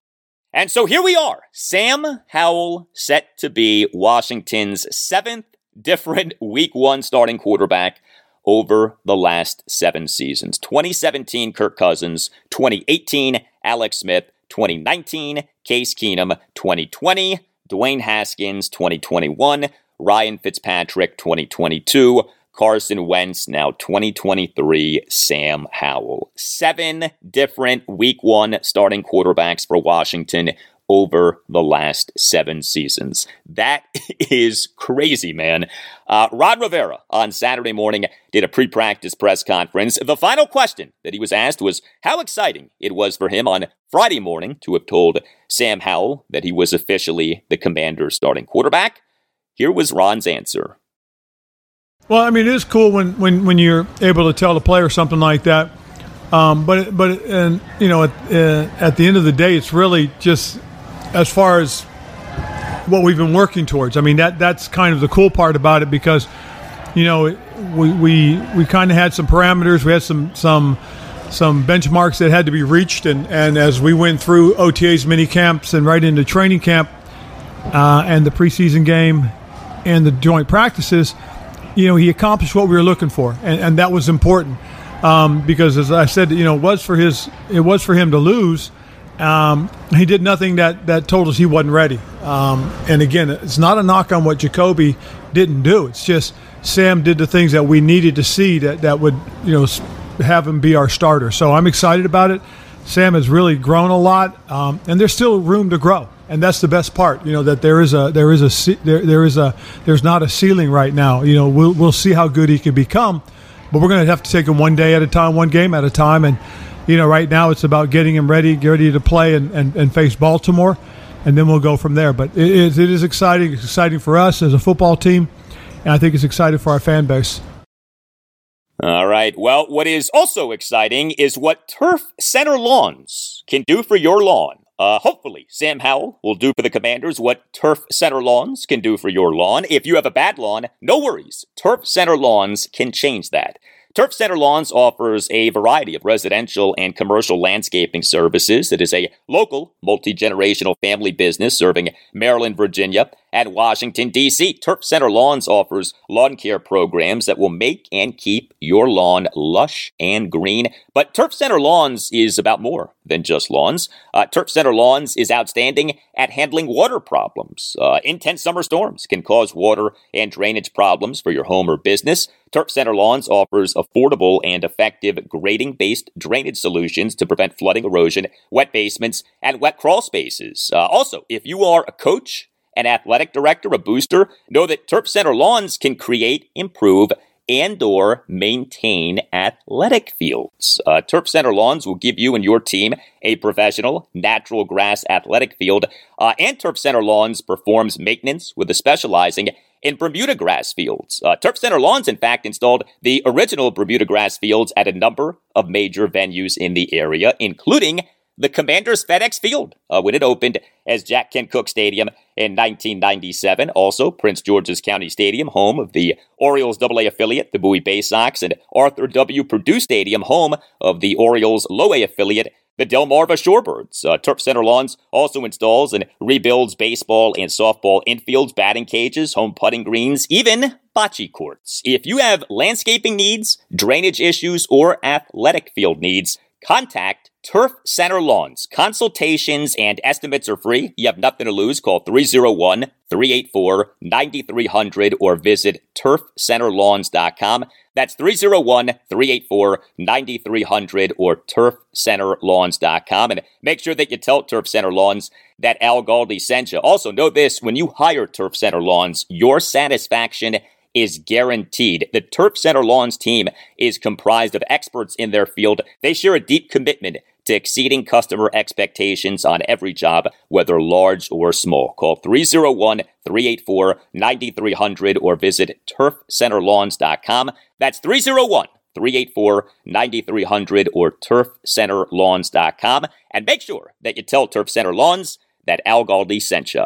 Speaker 1: And so here we are Sam Howell set to be Washington's seventh different week one starting quarterback over the last seven seasons 2017, Kirk Cousins, 2018, Alex Smith, 2019, Case Keenum, 2020, Dwayne Haskins, 2021, Ryan Fitzpatrick, 2022, Carson Wentz, now 2023, Sam Howell. Seven different week one starting quarterbacks for Washington over the last seven seasons. That (laughs) is crazy, man. Uh, Ron Rivera on Saturday morning did a pre practice press conference. The final question that he was asked was how exciting it was for him on Friday morning to have told Sam Howell that he was officially the commander's starting quarterback. Here was Ron's answer.
Speaker 5: Well, I mean, it is cool when, when, when you're able to tell a player something like that. Um, but but and you know at, uh, at the end of the day, it's really just as far as what we've been working towards. I mean, that that's kind of the cool part about it because, you know, we we, we kind of had some parameters. We had some some some benchmarks that had to be reached, and, and as we went through OTA's mini camps and right into training camp uh, and the preseason game and the joint practices, you know, he accomplished what we were looking for, and, and that was important um, because, as I said, you know, it was for his it was for him to lose um, he did nothing that, that told us he wasn't ready. Um, and again, it's not a knock on what Jacoby didn't do. It's just Sam did the things that we needed to see that, that would, you know, have him be our starter. So I'm excited about it. Sam has really grown a lot, um, and there's still room to grow, and that's the best part. You know that there is a there is a there, there is a there's not a ceiling right now. You know we'll we'll see how good he can become, but we're going to have to take him one day at a time, one game at a time, and you know, right now it's about getting him ready, get ready to play and, and, and face Baltimore, and then we'll go from there. But it is, it is exciting. It's exciting for us as a football team, and I think it's exciting for our fan base.
Speaker 1: All right. Well, what is also exciting is what Turf Center Lawns can do for your lawn. Uh, hopefully, Sam Howell will do for the Commanders what Turf Center Lawns can do for your lawn. If you have a bad lawn, no worries. Turf Center Lawns can change that. Turf Center Lawns offers a variety of residential and commercial landscaping services. It is a local, multi generational family business serving Maryland, Virginia, and Washington, D.C. Turf Center Lawns offers lawn care programs that will make and keep your lawn lush and green. But Turf Center Lawns is about more than just lawns. Uh, Turf Center Lawns is outstanding at handling water problems. Uh, intense summer storms can cause water and drainage problems for your home or business. Turf Center Lawns offers affordable and effective grading based drainage solutions to prevent flooding, erosion, wet basements, and wet crawl spaces. Uh, also, if you are a coach, an athletic director, a booster, know that Turf Center Lawns can create, improve, and or maintain athletic fields. Uh, Turf Center Lawns will give you and your team a professional natural grass athletic field, uh, and Turf Center Lawns performs maintenance with a specializing in Bermuda grass fields. Uh, Turf Center Lawns, in fact, installed the original Bermuda grass fields at a number of major venues in the area, including the Commanders FedEx Field uh, when it opened as Jack Kent Cooke Stadium in 1997. Also, Prince George's County Stadium, home of the Orioles AA affiliate, the Bowie Bay Sox, and Arthur W. Perdue Stadium, home of the Orioles Low A affiliate, the Delmarva Shorebirds. Uh, Turf Center Lawns also installs and rebuilds baseball and softball infields, batting cages, home putting greens, even bocce courts. If you have landscaping needs, drainage issues, or athletic field needs, contact Turf Center Lawns. Consultations and estimates are free. You have nothing to lose. Call 301 384 9300 or visit turfcenterlawns.com. That's 301 384 9300 or turfcenterlawns.com. And make sure that you tell Turf Center Lawns that Al Galdi sent you. Also, know this when you hire Turf Center Lawns, your satisfaction is guaranteed. The Turf Center Lawns team is comprised of experts in their field. They share a deep commitment to exceeding customer expectations on every job, whether large or small. Call 301 384 9300 or visit turfcenterlawns.com. That's 301 384 9300 or turfcenterlawns.com. And make sure that you tell Turf Center Lawns that Al Galdi sent you.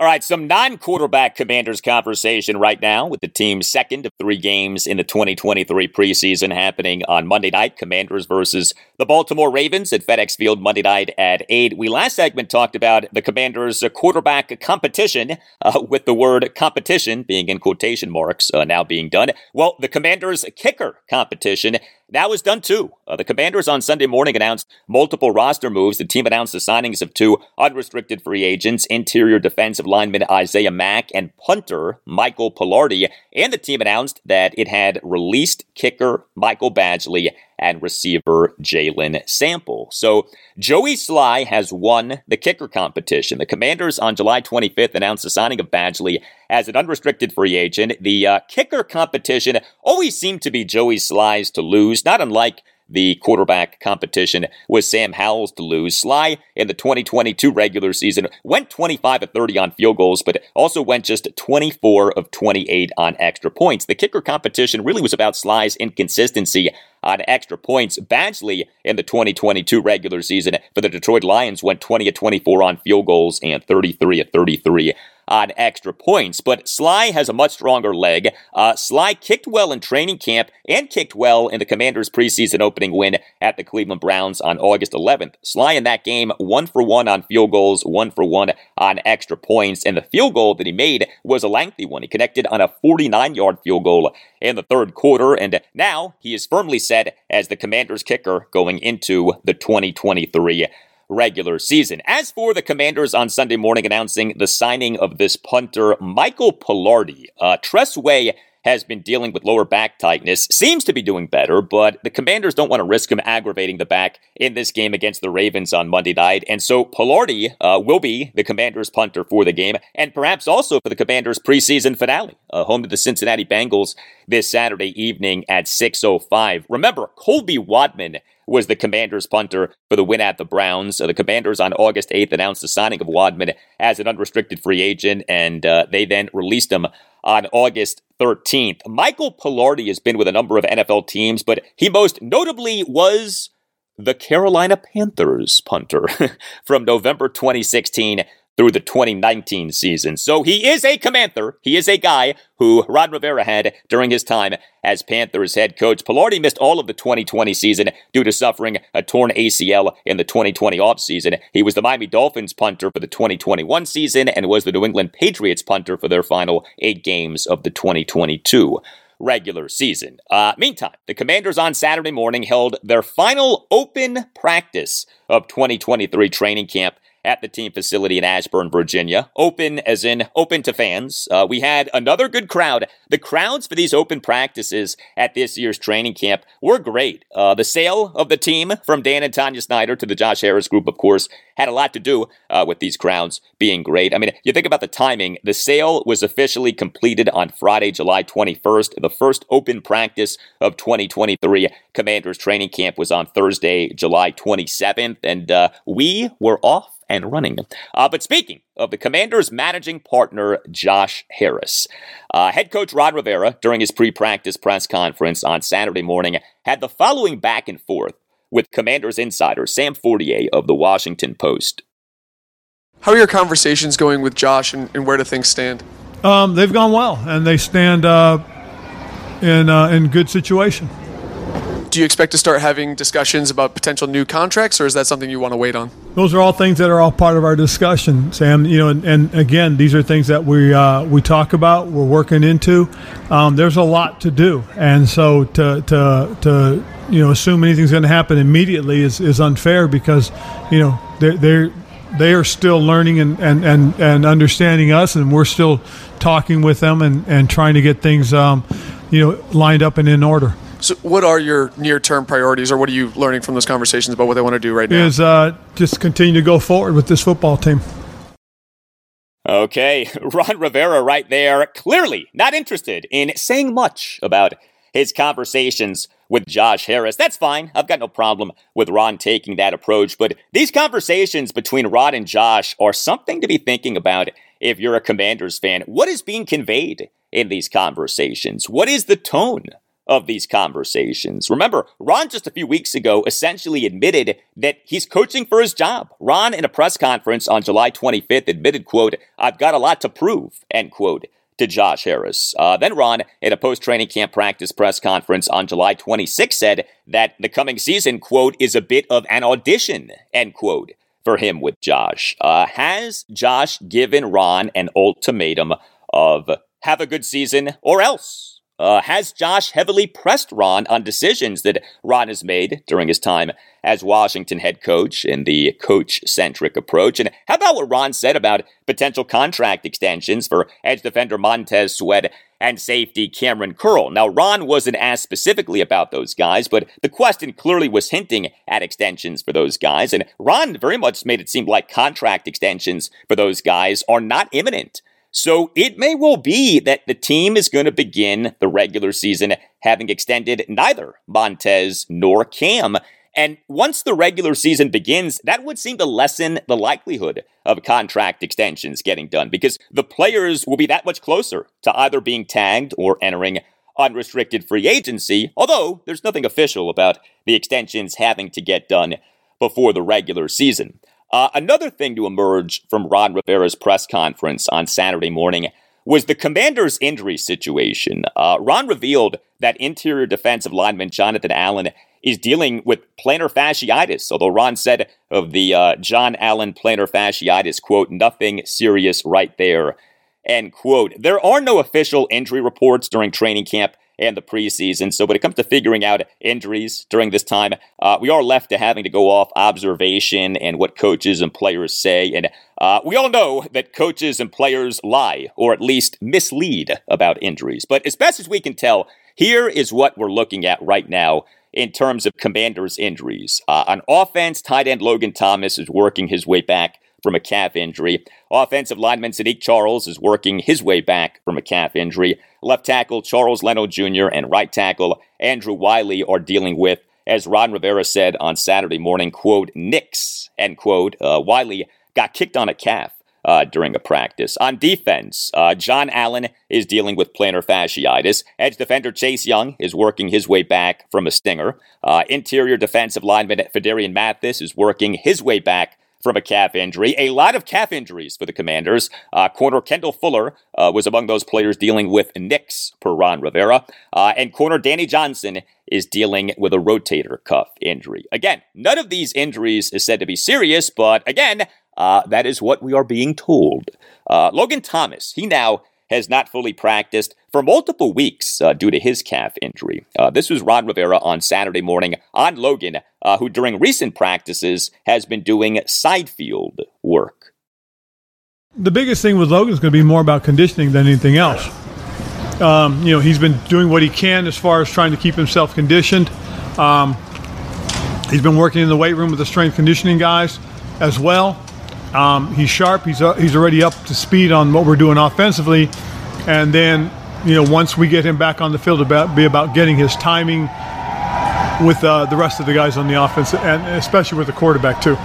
Speaker 1: All right, some non quarterback commanders conversation right now with the team's second of three games in the 2023 preseason happening on Monday night. Commanders versus the Baltimore Ravens at FedEx Field Monday night at 8. We last segment talked about the Commanders' quarterback competition, uh, with the word competition being in quotation marks uh, now being done. Well, the Commanders' kicker competition that was done too. Uh, the Commanders on Sunday morning announced multiple roster moves. The team announced the signings of two unrestricted free agents, interior defensive lineman Isaiah Mack and punter Michael Palardy. And the team announced that it had released kicker Michael Badgley and receiver Jalen Sample. So Joey Slye has won the kicker competition. The Commanders on July 25th announced the signing of Badgley as an unrestricted free agent. The uh, kicker competition always seemed to be Joey Slye's to lose, not unlike the quarterback competition was Sam Howell's to lose. Slye in the 2022 regular season went 25 of 30 on field goals, but also went just 24 of 28 on extra points. The kicker competition really was about Slye's inconsistency on extra points. Badgley in the 2022 regular season for the Detroit Lions went 20 of 24 on field goals and 33 of 33 on extra points. But Slye has a much stronger leg. Uh, Slye kicked well in training camp and kicked well in the Commanders' preseason opening win at the Cleveland Browns on August 11th. Slye in that game, one for one on field goals, one for one on extra points. And the field goal that he made was a lengthy one. He connected on a 49 yard field goal in the third quarter. And now he is firmly set as the Commanders' kicker going into the 2023 regular season. As for the Commanders on Sunday morning announcing the signing of this punter, Michael Palardy, uh, Tress Way has been dealing with lower back tightness, seems to be doing better, but the Commanders don't want to risk him aggravating the back in this game against the Ravens on Monday night. And so Palardy uh, will be the Commanders punter for the game, and perhaps also for the Commanders preseason finale, uh, home to the Cincinnati Bengals this Saturday evening at 6.05. Remember, Colby Wadman was the Commanders punter for the win at the Browns. Uh, the Commanders on August 8th announced the signing of Wadman as an unrestricted free agent, and uh, they then released him on August 13th. Michael Palardy has been with a number of NFL teams, but he most notably was the Carolina Panthers punter (laughs) from November 2016 through the 2019 season. So he is a commander. He is a guy who Ron Rivera had during his time as Panthers head coach. Palardy missed all of the 2020 season due to suffering a torn ACL in the 2020 offseason. He was the Miami Dolphins punter for the 2021 season and was the New England Patriots punter for their final eight games of the 2022 regular season. Uh, meantime, the Commanders on Saturday morning held their final open practice of 2023 training camp at the team facility in Ashburn, Virginia. Open as in open to fans. Uh, we had another good crowd. The crowds for these open practices at this year's training camp were great. Uh, the sale of the team from Dan and Tanya Snyder to the Josh Harris group, of course, had a lot to do uh, with these crowds being great. I mean, you think about the timing. The sale was officially completed on Friday, July 21st. The first open practice of 2023 Commanders training camp was on Thursday, July 27th, and uh, we were off and running. Uh, but speaking of the Commanders' managing partner, Josh Harris, uh, head coach Ron Rivera, during his pre practice press conference on Saturday morning, had the following back and forth with Commanders insider Sam Fortier of the Washington Post.
Speaker 7: How are your conversations going with Josh and, and where do things stand?
Speaker 5: Um, they've gone well, and they stand uh, in uh, in good situation.
Speaker 7: Do you expect to start having discussions about potential new contracts, or is that something you want to wait on?
Speaker 5: Those are all things that are all part of our discussion, Sam. You know, and, and again, these are things that we uh, we talk about, we're working into. Um, there's a lot to do, and so to to to you know assume anything's going to happen immediately is, is unfair because you know they're, they're they are still learning and, and, and, and understanding us, and we're still talking with them and, and trying to get things um, you know lined up and in order.
Speaker 7: So, what are your near-term priorities, or what are you learning from those conversations about what they want to do right now?
Speaker 5: Is uh, just continue to go forward with this football team.
Speaker 1: Okay, (laughs) Ron Rivera right there, clearly not interested in saying much about his conversations with Josh Harris. That's fine. I've got no problem with Ron taking that approach. But these conversations between Ron and Josh are something to be thinking about if you're a Commanders fan. What is being conveyed in these conversations? What is the tone? Of these conversations. Remember, Ron just a few weeks ago essentially admitted that he's coaching for his job. Ron, in a press conference on July 25th, admitted, quote, I've got a lot to prove, end quote to Josh Harris. Uh, then Ron, in a post training camp practice press conference on July 26, said that the coming season, quote, is a bit of an audition, end quote, for him with Josh. Uh, has Josh given Ron an ultimatum of have a good season or else? Uh, has Josh heavily pressed Ron on decisions that Ron has made during his time as Washington head coach in the coach centric approach? And how about what Ron said about potential contract extensions for edge defender Montez Sweat and safety Kamren Curl? Now, Ron wasn't asked specifically about those guys, but the question clearly was hinting at extensions for those guys. And Ron very much made it seem like contract extensions for those guys are not imminent. So it may well be that the team is going to begin the regular season having extended neither Montez nor Cam. And once the regular season begins, that would seem to lessen the likelihood of contract extensions getting done because the players will be that much closer to either being tagged or entering unrestricted free agency, although there's nothing official about the extensions having to get done before the regular season. Uh, another thing to emerge from Ron Rivera's press conference on Saturday morning was the commander's injury situation. Uh, Ron revealed that interior defensive lineman Jonathan Allen is dealing with plantar fasciitis, although Ron said of the uh, John Allen plantar fasciitis, quote, nothing serious right there, end quote. There are no official injury reports during training camp and the preseason. So when it comes to figuring out injuries during this time, uh, we are left to having to go off observation and what coaches and players say. And uh, we all know that coaches and players lie or at least mislead about injuries. But as best as we can tell, here is what we're looking at right now in terms of commanders' injuries. Uh, on offense, tight end Logan Thomas is working his way back from a calf injury. Offensive lineman Saahdiq Charles is working his way back from a calf injury. Left tackle Charles Leno Jr. and right tackle Andrew Wylie are dealing with, as Ron Rivera said on Saturday morning, quote, nicks, end quote. Uh, Wylie got kicked on a calf. Uh, during a practice. On defense, uh, John Allen is dealing with plantar fasciitis. Edge defender Chase Young is working his way back from a stinger. Uh, interior defensive lineman Phidarian Mathis is working his way back from a calf injury. A lot of calf injuries for the Commanders. Uh, corner Kendall Fuller uh, was among those players dealing with nicks per Ron Rivera. Uh, and corner Danny Johnson is dealing with a rotator cuff injury. Again, none of these injuries is said to be serious, but again, uh, that is what we are being told. Uh, Logan Thomas, he now has not fully practiced for multiple weeks uh, due to his calf injury. Uh, this was Ron Rivera on Saturday morning on Logan, uh, who during recent practices has been doing side field work.
Speaker 5: The biggest thing with Logan is going to be more about conditioning than anything else. Um, you know, he's been doing what he can as far as trying to keep himself conditioned. Um, he's been working in the weight room with the strength conditioning guys as well. Um, he's sharp. He's uh, he's already up to speed on what we're doing offensively, and then you know once we get him back on the field, about be about getting his timing with uh, the rest of the guys on the offense, and especially with the quarterback too.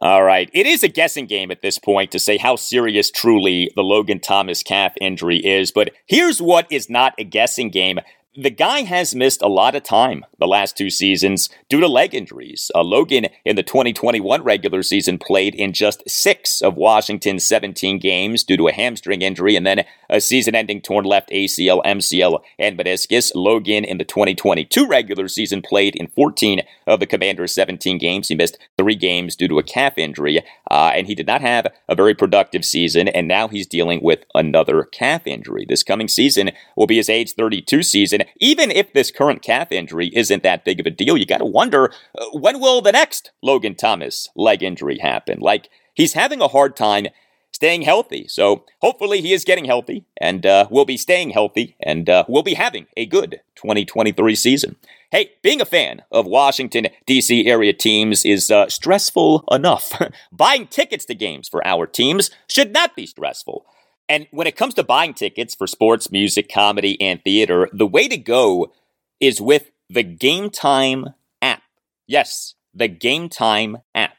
Speaker 1: All right. It is a guessing game at this point to say how serious truly the Logan Thomas calf injury is, but here's what is not a guessing game the guy has missed a lot of time the last two seasons due to leg injuries. Uh, Logan in the 2021 regular season played in just six of Washington's 17 games due to a hamstring injury and then a season ending torn left ACL, MCL, and meniscus. Logan in the 2022 regular season played in 14 of the Commanders' 17 games. He missed three games due to a calf injury, uh, and he did not have a very productive season, and now he's dealing with another calf injury. This coming season will be his age 32 season even if this current calf injury isn't that big of a deal, you got to wonder uh, when will the next Logan Thomas leg injury happen? Like, he's having a hard time staying healthy. So hopefully he is getting healthy and uh, will be staying healthy and uh, will be having a good 2023 season. Hey, being a fan of Washington, D.C. area teams is uh, stressful enough. (laughs) Buying tickets to games for our teams should not be stressful. And when it comes to buying tickets for sports, music, comedy, and theater, the way to go is with the Game Time app. Yes, the Game Time app.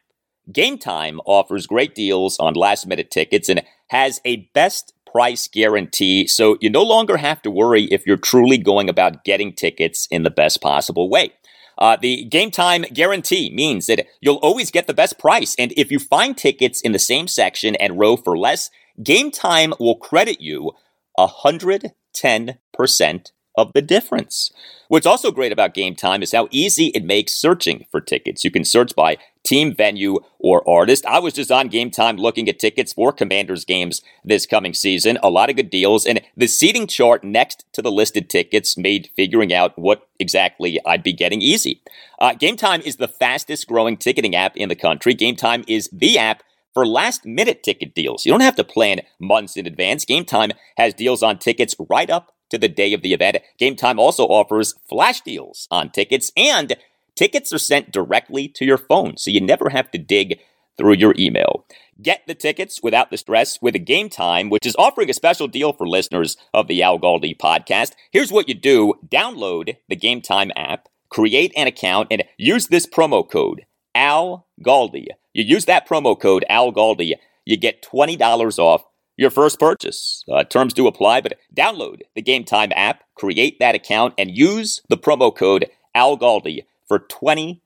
Speaker 1: Game Time offers great deals on last minute tickets and has a best price guarantee, so you no longer have to worry if you're truly going about getting tickets in the best possible way. Uh, the game time guarantee means that you'll always get the best price. And if you find tickets in the same section and row for less, Game Time will credit you 110% of the difference. What's also great about Game Time is how easy it makes searching for tickets. You can search by team, venue, or artist. I was just on Game Time looking at tickets for Commanders games this coming season. A lot of good deals, and the seating chart next to the listed tickets made figuring out what exactly I'd be getting easy. Uh, Game Time is the fastest growing ticketing app in the country. Game Time is the app for last minute ticket deals. You don't have to plan months in advance. Game Time has deals on tickets right up to the day of the event. Game Time also offers flash deals on tickets, and tickets are sent directly to your phone, so you never have to dig through your email. Get the tickets without the stress with a Game Time, which is offering a special deal for listeners of the Al Galdi podcast. Here's what you do download the Game Time app, create an account, and use this promo code Al Galdi. You use that promo code ALGALDI, you get $20 off your first purchase. Uh, terms do apply, but download the Game Time app, create that account, and use the promo code ALGALDI for $20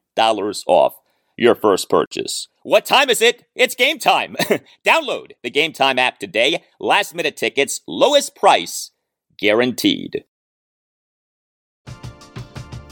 Speaker 1: off your first purchase. What time is it? It's game time. (laughs) Download the Game Time app today. Last minute tickets, lowest price guaranteed.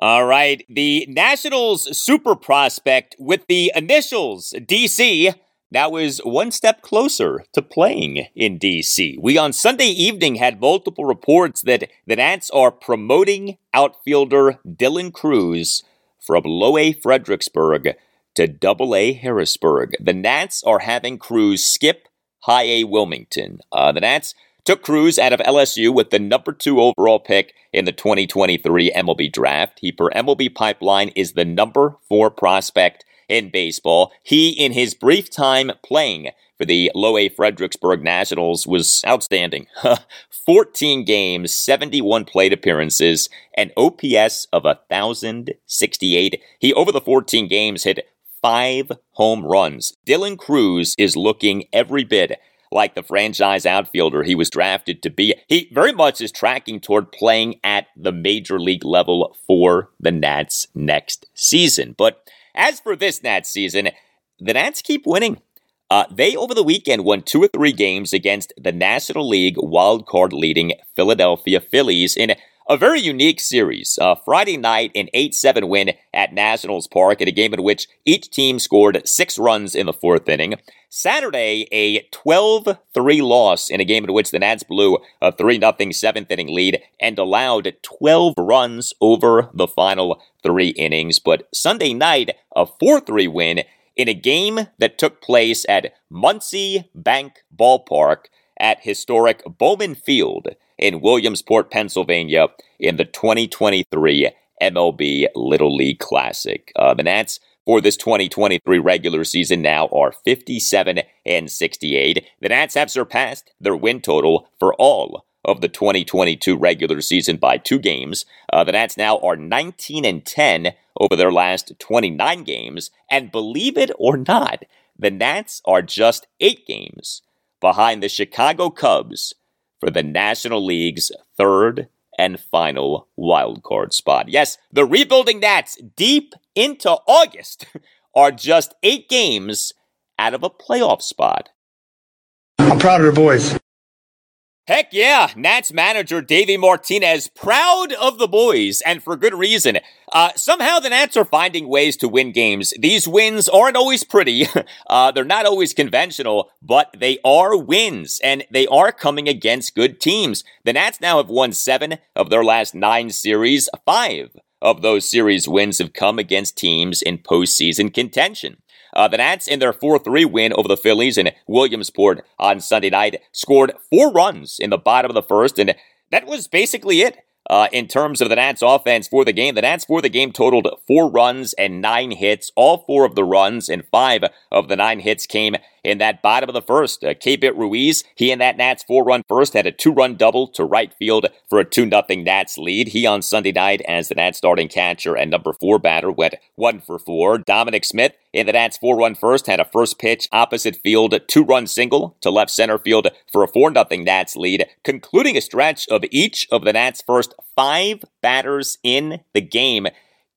Speaker 1: All right. The Nationals super prospect with the initials DC now is one step closer to playing in DC. We on Sunday evening had multiple reports that the Nats are promoting outfielder Dylan Crews from low A Fredericksburg to double A Harrisburg. The Nats are having Cruz skip high A Wilmington. Uh, the Nats took Crews out of LSU with the number two overall pick in the 2023 MLB draft. He, per MLB Pipeline, is the number four prospect in baseball. He, in his brief time playing for the Low A Fredericksburg Nationals, was outstanding. (laughs) 14 games, 71 plate appearances, an OPS of 1,068. He, over the 14 games, hit five home runs. Dylan Crews is looking every bit like the franchise outfielder he was drafted to be. He very much is tracking toward playing at the major league level for the Nats next season. But as for this Nats season, the Nats keep winning. Uh, they, over the weekend, won two or three games against the National League wildcard leading Philadelphia Phillies in a very unique series. Uh, Friday night, an 8 7 win at Nationals Park in a game in which each team scored six runs in the fourth inning. Saturday, a 12 3 loss in a game in which the Nats blew a 3 0 seventh inning lead and allowed 12 runs over the final three innings. But Sunday night, a 4 3 win in a game that took place at Muncy Bank Ballpark at historic Bowman Field in Williamsport, Pennsylvania in the 2023 MLB Little League Classic. Uh, the Nats for this 2023 regular season now are 57 and 68. The Nats have surpassed their win total for all of the 2022 regular season by two games. Uh, the Nats now are 19 and 10 over their last 29 games, and believe it or not, the Nats are just eight games behind the Chicago Cubs for the National League's third and final wildcard spot. Yes, the rebuilding Nats deep into August (laughs) are just eight games out of a playoff spot.
Speaker 8: I'm proud of the boys.
Speaker 1: Heck yeah, Nats manager Davey Martinez proud of the boys, and for good reason. Uh, somehow the Nats are finding ways to win games. These wins aren't always pretty. (laughs) uh, they're not always conventional, but they are wins, and they are coming against good teams. The Nats now have won seven of their last nine series. Five of those series wins have come against teams in postseason contention. Uh, the Nats, in their 4 3 win over the Phillies in Williamsport on Sunday night, scored four runs in the bottom of the first, and that was basically it. Uh, in terms of the Nats offense for the game, the Nats for the game totaled four runs and nine hits. All four of the runs and five of the nine hits came in that bottom of the first. Uh, Keibert Ruiz, he and that Nats four run first had a two run double to right field for a 2 0 Nats lead. He on Sunday night as the Nats starting catcher and number four batter went one for four. Dominic Smith in the Nats four run first had a first pitch opposite field two run single to left center field for a 4 0 Nats lead, concluding a stretch of each of the Nats' first five batters in the game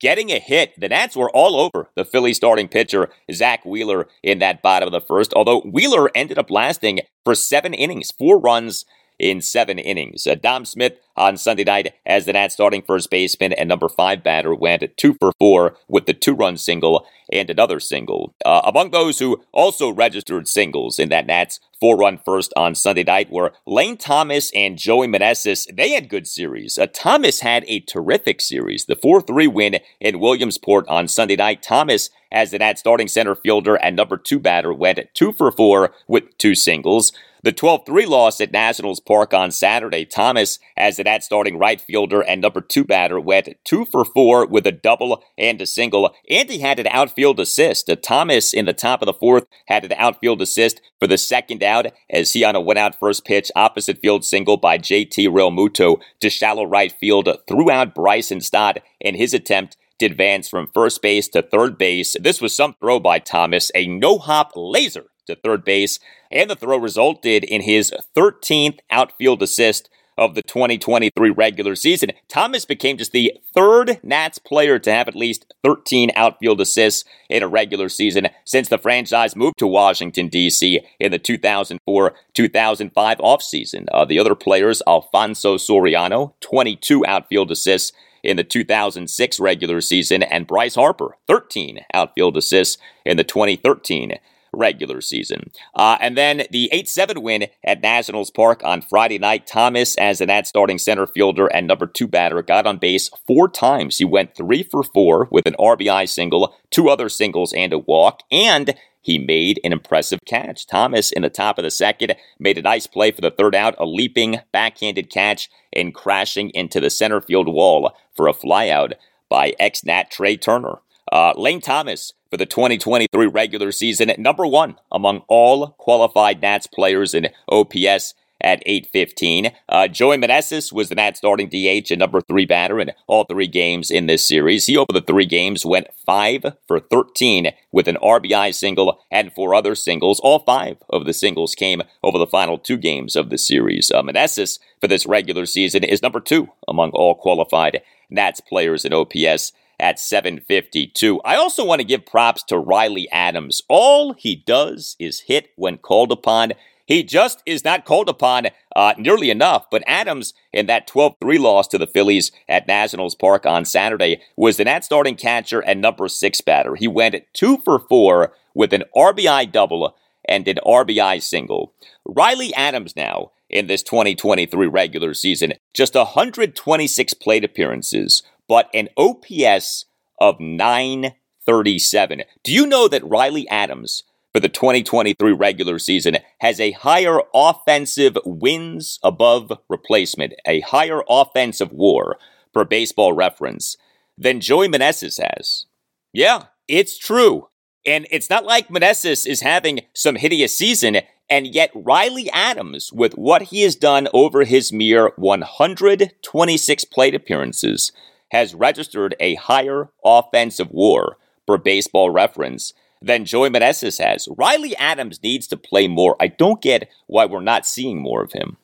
Speaker 1: getting a hit. The Nats were all over the Philly starting pitcher, Zack Wheeler, in that bottom of the first, although Wheeler ended up lasting for seven innings, four runs in seven innings. Uh, Dom Smith on Sunday night as the Nats starting first baseman and number five batter went two for four with the two run single and another single. Uh, among those who also registered singles in that Nats four run first on Sunday night were Lane Thomas and Joey Meneses. They had good series. Uh, Thomas had a terrific series. The 4 3 win in Williamsport on Sunday night. Thomas, as the Nats starting center fielder and number two batter, went two for four with two singles. The 12 3 loss at Nationals Park on Saturday, Thomas, as the Nats starting right fielder and number two batter, went two for four with a double and a single. And he had an outfield assist. Uh, Thomas, in the top of the fourth, had an outfield assist for the second out as he on a went out first pitch opposite field single by JT Realmuto to shallow right field threw out Bryson Stott in his attempt to advance from first base to third base. This was some throw by Thomas, a no hop laser to third base, and the throw resulted in his 13th outfield assist of the 2023 regular season. Thomas became just the third Nats player to have at least 13 outfield assists in a regular season since the franchise moved to Washington, D.C. in the 2004 2005 offseason. Uh, the other players, Alfonso Soriano, 22 outfield assists in the 2006 regular season, and Bryce Harper, 13 outfield assists in the 2013 regular season. Uh, and then the 8 7 win at Nationals Park on Friday night. Thomas, as an Nats starting center fielder and number two batter, got on base four times. He went three for four with an RBI single, two other singles, and a walk. And he made an impressive catch. Thomas, in the top of the second, made a nice play for the third out, a leaping backhanded catch and crashing into the center field wall for a flyout by ex Nat Trea Turner. Uh, Lane Thomas for the 2023 regular season at number one among all qualified Nats players in OPS at 815. Uh, Joey Meneses was the Nats starting DH and number three batter in all three games in this series. He, over the three games, went five for 13 with an RBI single and four other singles. All five of the singles came over the final two games of the series. Uh, Meneses for this regular season is number two among all qualified Nats players in OPS at 752. I also want to give props to Riley Adams. All he does is hit when called upon. He just is not called upon uh, nearly enough. But Adams, in that 12 3 loss to the Phillies at Nationals Park on Saturday, was the Nats starting catcher and number six batter. He went two for four with an RBI double and an RBI single. Riley Adams now in this 2023 regular season, just 126 plate appearances, but an OPS of 937. Do you know that Riley Adams for the 2023 regular season has a higher offensive wins above replacement, a higher offensive war per baseball reference than Joey Meneses has. Yeah, it's true. And it's not like Meneses is having some hideous season, and yet Riley Adams, with what he has done over his mere 126 plate appearances, has registered a higher offensive war per baseball reference than Joey Meneses has. Riley Adams needs to play more. I don't get why we're not seeing more of him.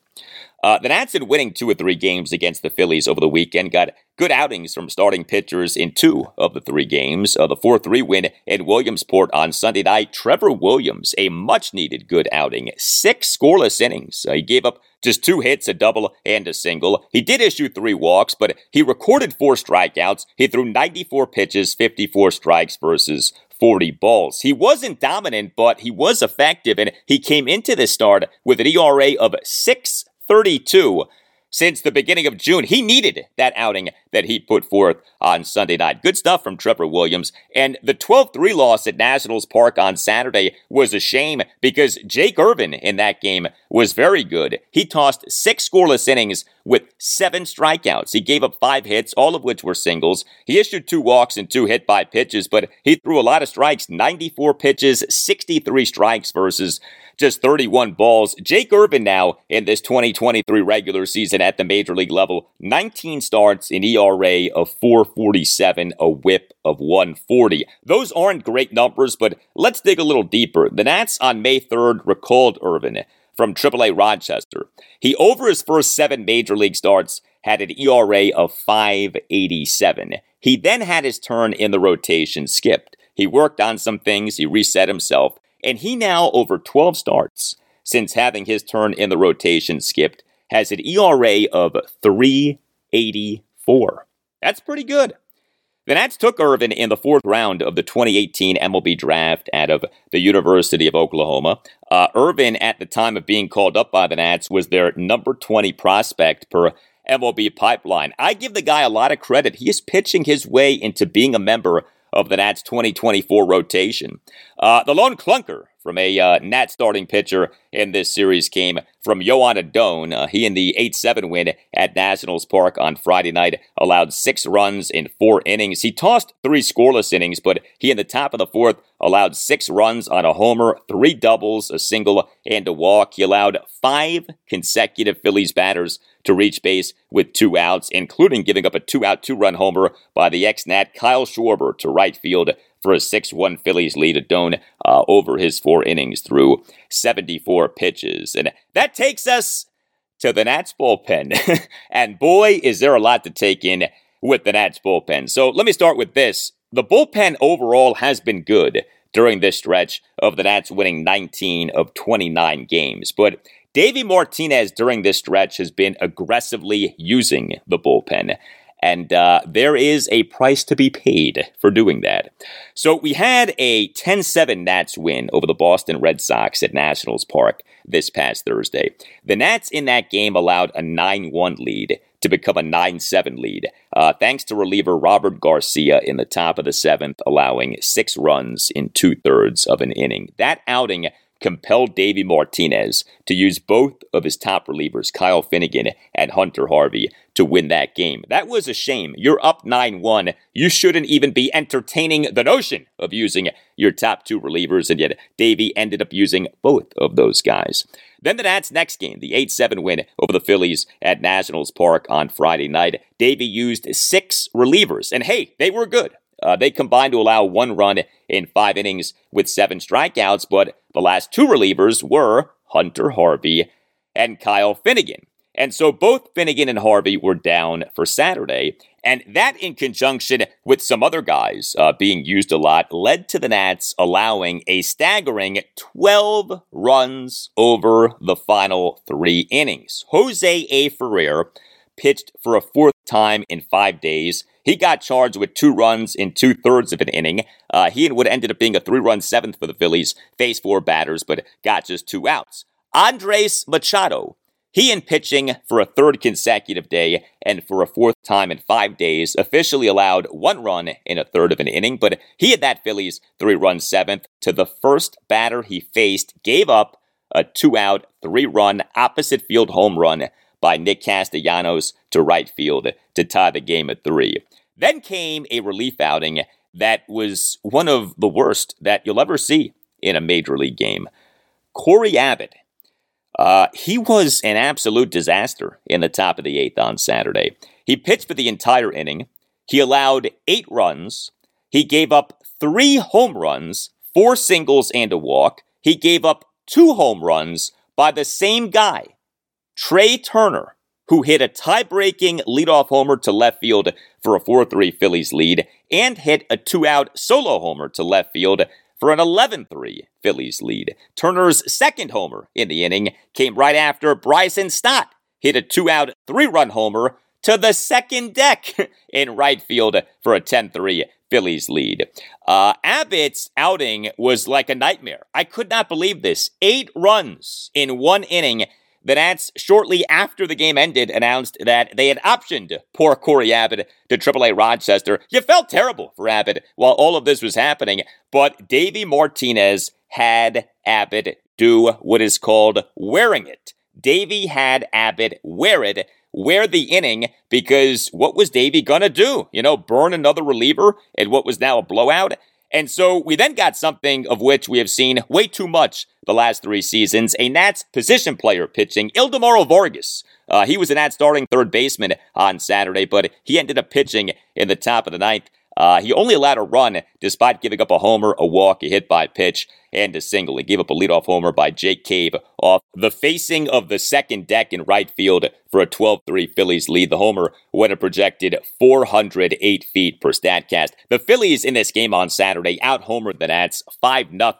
Speaker 1: Uh, the Nats, in winning two or three games against the Phillies over the weekend, got good outings from starting pitchers in two of the three games. Uh, the 4 3 win in Williamsport on Sunday night. Trevor Williams, a much needed good outing. Six scoreless innings. Uh, he gave up just two hits, a double, and a single. He did issue three walks, but he recorded four strikeouts. He threw 94 pitches, 54 strikes versus 40 balls. He wasn't dominant, but he was effective, and he came into this start with an ERA of 632 since the beginning of June. He needed that outing that he put forth on Sunday night. Good stuff from Trevor Williams. And the 12 3 loss at Nationals Park on Saturday was a shame because Jake Irvin in that game was very good. He tossed six scoreless innings with seven strikeouts. He gave up five hits, all of which were singles. He issued two walks and two hit by pitches, but he threw a lot of strikes 94 pitches, 63 strikes versus just 31 balls. Jake Irvin now in this 2023 regular season at the major league level, 19 starts, an ERA of 447, a whip of 140. Those aren't great numbers, but let's dig a little deeper. The Nats on May 3rd recalled Irvin from AAA Rochester. He, over his first seven major league starts, had an ERA of 587. He then had his turn in the rotation skipped. He worked on some things, he reset himself, and he now, over 12 starts since having his turn in the rotation skipped, has an ERA of 384. That's pretty good. The Nats took Irvin in the fourth round of the 2018 MLB draft out of the University of Oklahoma. Uh, Irvin, at the time of being called up by the Nats, was their number 20 prospect per MLB pipeline. I give the guy a lot of credit. He is pitching his way into being a member of the Nats 2024 rotation. Uh, the lone clunker from a uh, Nat starting pitcher in this series came from Joan Adon. Uh, he in the 8-7 win at Nationals Park on Friday night allowed six runs in four innings. He tossed three scoreless innings, but he in the top of the fourth allowed six runs on a homer, three doubles, a single, and a walk. He allowed five consecutive Phillies batters to reach base with two outs, including giving up a two-out, two-run homer by the ex-Nat Kyle Schwarber to right field for a 6 1 Phillies lead Doan uh, over his four innings through 74 pitches. And that takes us to the Nats bullpen. (laughs) and boy, is there a lot to take in with the Nats bullpen. So let me start with this. The bullpen overall has been good during this stretch of the Nats winning 19 of 29 games. But Davey Martinez during this stretch has been aggressively using the bullpen. And uh, there is a price to be paid for doing that. So we had a 10 7 Nats win over the Boston Red Sox at Nationals Park this past Thursday. The Nats in that game allowed a 9 1 lead to become a 9 7 lead, uh, thanks to reliever Robert Garcia in the top of the seventh, allowing six runs in two thirds of an inning. That outing compelled Davey Martinez to use both of his top relievers, Kyle Finnegan and Hunter Harvey, to win that game. That was a shame. You're up 9 1. You shouldn't even be entertaining the notion of using your top two relievers, and yet Davey ended up using both of those guys. Then the Nats' next game, the 8 7 win over the Phillies at Nationals Park on Friday night. Davey used six relievers, and hey, they were good. Uh, they combined to allow one run in five innings with seven strikeouts, but the last two relievers were Hunter Harvey and Kyle Finnegan. And so both Finnegan and Harvey were down for Saturday. And that, in conjunction with some other guys uh, being used a lot, led to the Nats allowing a staggering 12 runs over the final three innings. Jose A. Ferrer pitched for a fourth time in five days. He got charged with two runs in two thirds of an inning. Uh, he would ended up being a three run seventh for the Phillies, faced four batters, but got just two outs. Andres Machado, he in pitching for a third consecutive day and for a fourth time in five days, officially allowed one run in a third of an inning, but he had that Phillies three run seventh to the first batter he faced, gave up a two out, three run opposite field home run by Nick Castellanos to right field to tie the game at three. Then came a relief outing that was one of the worst that you'll ever see in a major league game. Cory Abbott. Uh, he was an absolute disaster in the top of the eighth on Saturday. He pitched for the entire inning. He allowed eight runs. He gave up three home runs, four singles, and a walk. He gave up two home runs by the same guy, Trea Turner who hit a tie breaking leadoff homer to left field for a 4 3 Phillies lead, and hit a two out solo homer to left field for an 11 3 Phillies lead. Turner's second homer in the inning came right after Bryson Stott hit a two out, three run homer to the second deck (laughs) in right field for a 10 3 Phillies lead. Uh, Abbott's outing was like a nightmare. I could not believe this. Eight runs in one inning the Nats, shortly after the game ended, announced that they had optioned poor Cory Abbott to AAA Rochester. You felt terrible for Abbott while all of this was happening, but Davey Martinez had Abbott do what is called wearing it. Davey had Abbott wear it, wear the inning, because what was Davey gonna do? You know, burn another reliever in what was now a blowout? And so we then got something of which we have seen way too much the last three seasons a Nats position player pitching, Ildemaro Vargas. Uh, he was a Nats starting third baseman on Saturday, but he ended up pitching in the top of the ninth. Uh, he only allowed a run despite giving up a homer, a walk, a hit by pitch, and a single. He gave up a leadoff homer by Jake Cave off the facing of the second deck in right field for a 12 3 Phillies lead. The homer went a projected 408 feet per StatCast. The Phillies in this game on Saturday out homered the Nats 5 0.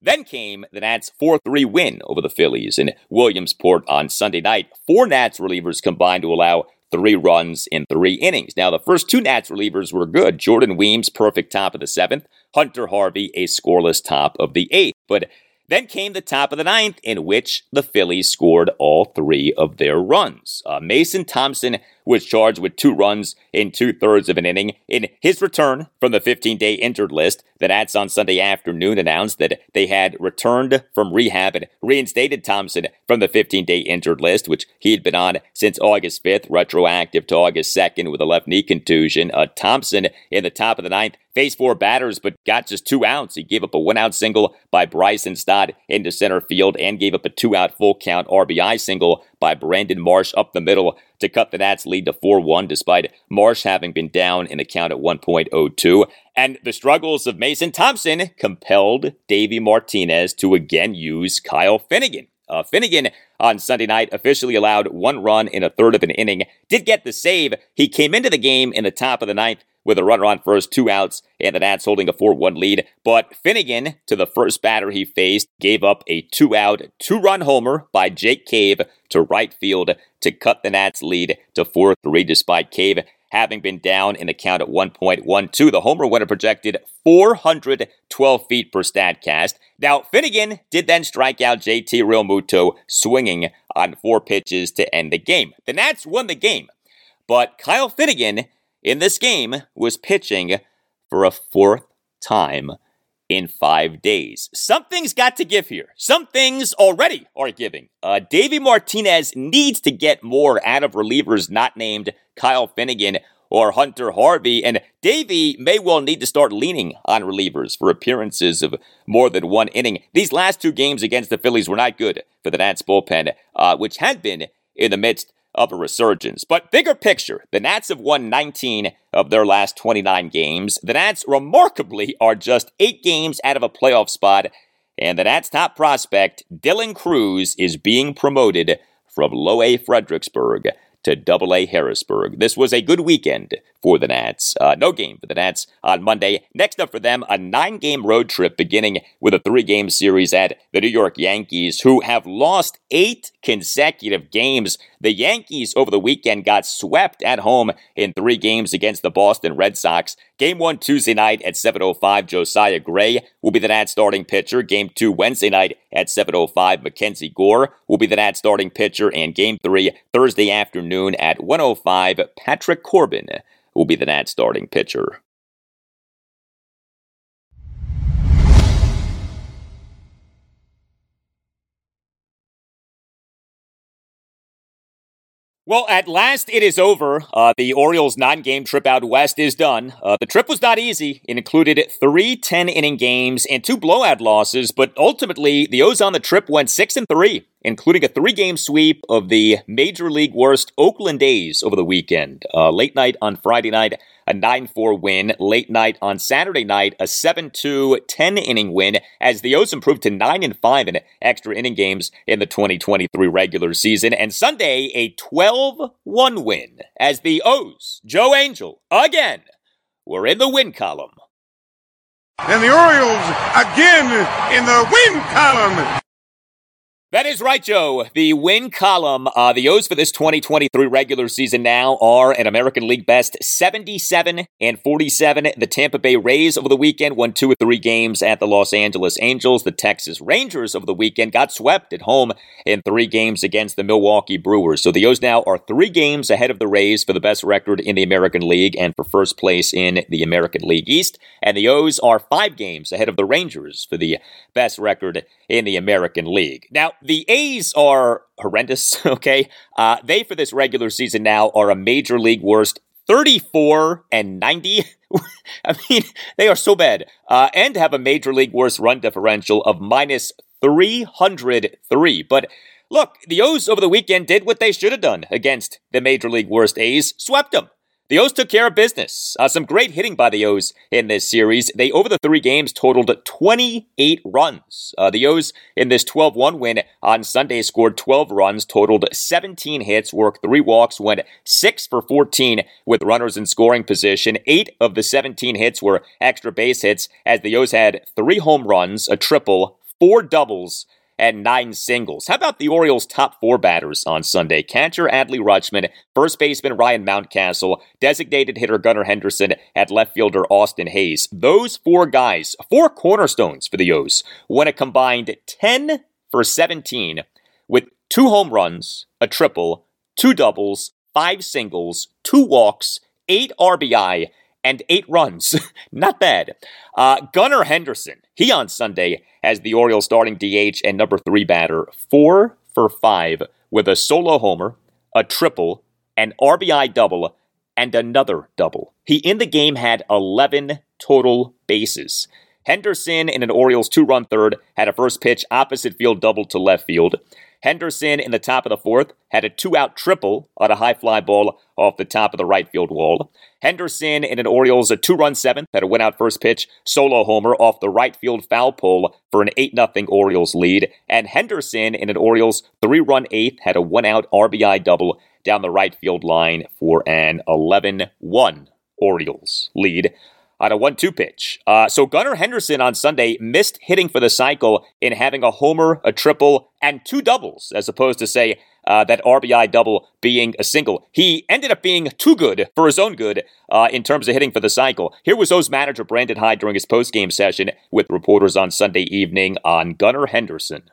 Speaker 1: Then came the Nats 4 3 win over the Phillies in Williamsport on Sunday night. Four Nats relievers combined to allow three runs in three innings. Now, the first two Nats relievers were good. Jordan Weems, perfect top of the seventh. Hunter Harvey, a scoreless top of the eighth. But then came the top of the ninth, in which the Phillies scored all three of their runs. Uh, Mason Thompson was charged with two runs in two thirds of an inning. In his return from the 15 day injured list, the Nats on Sunday afternoon announced that they had returned from rehab and reinstated Thompson from the 15 day injured list, which he had been on since August 5th, retroactive to August 2nd with a left knee contusion. Uh, Thompson in the top of the ninth faced four batters but got just two outs. He gave up a one out single by Bryson Stott into center field and gave up a two out full count RBI single by Brandon Marsh up the middle to cut the Nats lead to 4 1, despite Marsh having been down in the count at 1.02. And the struggles of Mason Thompson compelled Davey Martinez to again use Kyle Finnegan. Uh, Finnegan on Sunday night officially allowed one run in a third of an inning, did get the save. He came into the game in the top of the ninth with a runner on first, two outs, and the Nats holding a 4 1 lead. But Finnegan, to the first batter he faced, gave up a two out, two run homer by Jake Cave to right field to cut the Nats lead to 4 3, despite Cave having been down in the count at 1.12. The homer winner projected 412 feet per StatCast. Now, Finnegan did then strike out JT Realmuto swinging on four pitches to end the game. The Nats won the game, but Kyle Finnegan in this game was pitching for a fourth time in five days. Something's got to give here. Some things already are giving. Uh, Davey Martinez needs to get more out of relievers not named Kyle Finnegan or Hunter Harvey, and Davey may well need to start leaning on relievers for appearances of more than one inning. These last two games against the Phillies were not good for the Nats bullpen, uh, which had been in the midst of a resurgence. But bigger picture, the Nats have won 19 of their last 29 games. The Nats, remarkably, are just eight games out of a playoff spot. And the Nats' top prospect, Dylan Crews, is being promoted from low A Fredericksburg to Double A Harrisburg. This was a good weekend for the Nats. Uh, no game for the Nats on Monday. Next up for them, a nine game road trip beginning with a three game series at the New York Yankees, who have lost eight consecutive games. The Yankees over the weekend got swept at home in three games against the Boston Red Sox. Game one Tuesday night at 7.05, Josiah Gray will be the Nats starting pitcher. Game two Wednesday night at 7.05, Mackenzie Gore will be the Nats starting pitcher. And game three Thursday afternoon at 1.05, Patrick Corbin will be the Nats starting pitcher. Well, at last it is over. Uh, the Orioles' nine game trip out west is done. Uh, the trip was not easy. It included three 10 inning games and two blowout losses, but ultimately, the O's on the trip went 6 and 3, including a three game sweep of the Major League worst Oakland A's over the weekend. Uh, late night on Friday night, a 9 4 win. Late night on Saturday night, a 7 2 10 inning win as the O's improved to 9 and 5 in extra inning games in the 2023 regular season. And Sunday, a 12 1 win as the O's, Joe Angel, again, were in the win column.
Speaker 9: And the Orioles again in the win column.
Speaker 1: That is right, Joe. The win column, uh, the O's for this 2023 regular season now are an American League best 77 and 47. The Tampa Bay Rays over the weekend won two or three games at the Los Angeles Angels. The Texas Rangers over the weekend got swept at home in three games against the Milwaukee Brewers. So the O's now are three games ahead of the Rays for the best record in the American League and for first place in the American League East. And the O's are five games ahead of the Rangers for the best record in the American League. Now, the A's are horrendous, (laughs) okay? Uh, they, for this regular season now, are a major league worst 34 and 90. (laughs) I mean, they are so bad. Uh, and have a major league worst run differential of minus 303. But look, the O's over the weekend did what they should have done against the major league worst A's, swept them. The O's took care of business. Uh, some great hitting by the O's in this series. They, over the three games, totaled 28 runs. Uh, the O's in this 12 1 win on Sunday scored 12 runs, totaled 17 hits, worked three walks, went 6 for 14 with runners in scoring position. Eight of the 17 hits were extra base hits, as the O's had three home runs, a triple, four doubles, and nine singles. How about the Orioles' top four batters on Sunday? Catcher Adley Rutschman, first baseman Ryan Mountcastle, designated hitter Gunnar Henderson, at left fielder Austin Hays. Those four guys, four cornerstones for the O's, went a combined 10 for 17 with two home runs, a triple, two doubles, five singles, two walks, eight RBI, and eight runs. (laughs) Not bad. Uh, Gunnar Henderson, he on Sunday as the Orioles starting DH and number three batter, four for five with a solo homer, a triple, an RBI double, and another double. He in the game had 11 total bases. Henderson in an Orioles two run third had a first pitch opposite field double to left field. Henderson in the top of the fourth had a two out triple on a high fly ball off the top of the right field wall. Henderson in an Orioles a two run seventh had a win out first pitch solo homer off the right field foul pole for an 8 0 Orioles lead. And Henderson in an Orioles three run eighth had a one out RBI double down the right field line for an 11 1 Orioles lead on a 1 2 pitch. Uh, so Gunnar Henderson on Sunday missed hitting for the cycle in having a homer, a triple, and two doubles, as opposed to, say, uh, that RBI double being a single. He ended up being too good for his own good uh, in terms of hitting for the cycle. Here was O's manager Brandon Hyde during his postgame session with reporters on Sunday evening on Gunnar Henderson.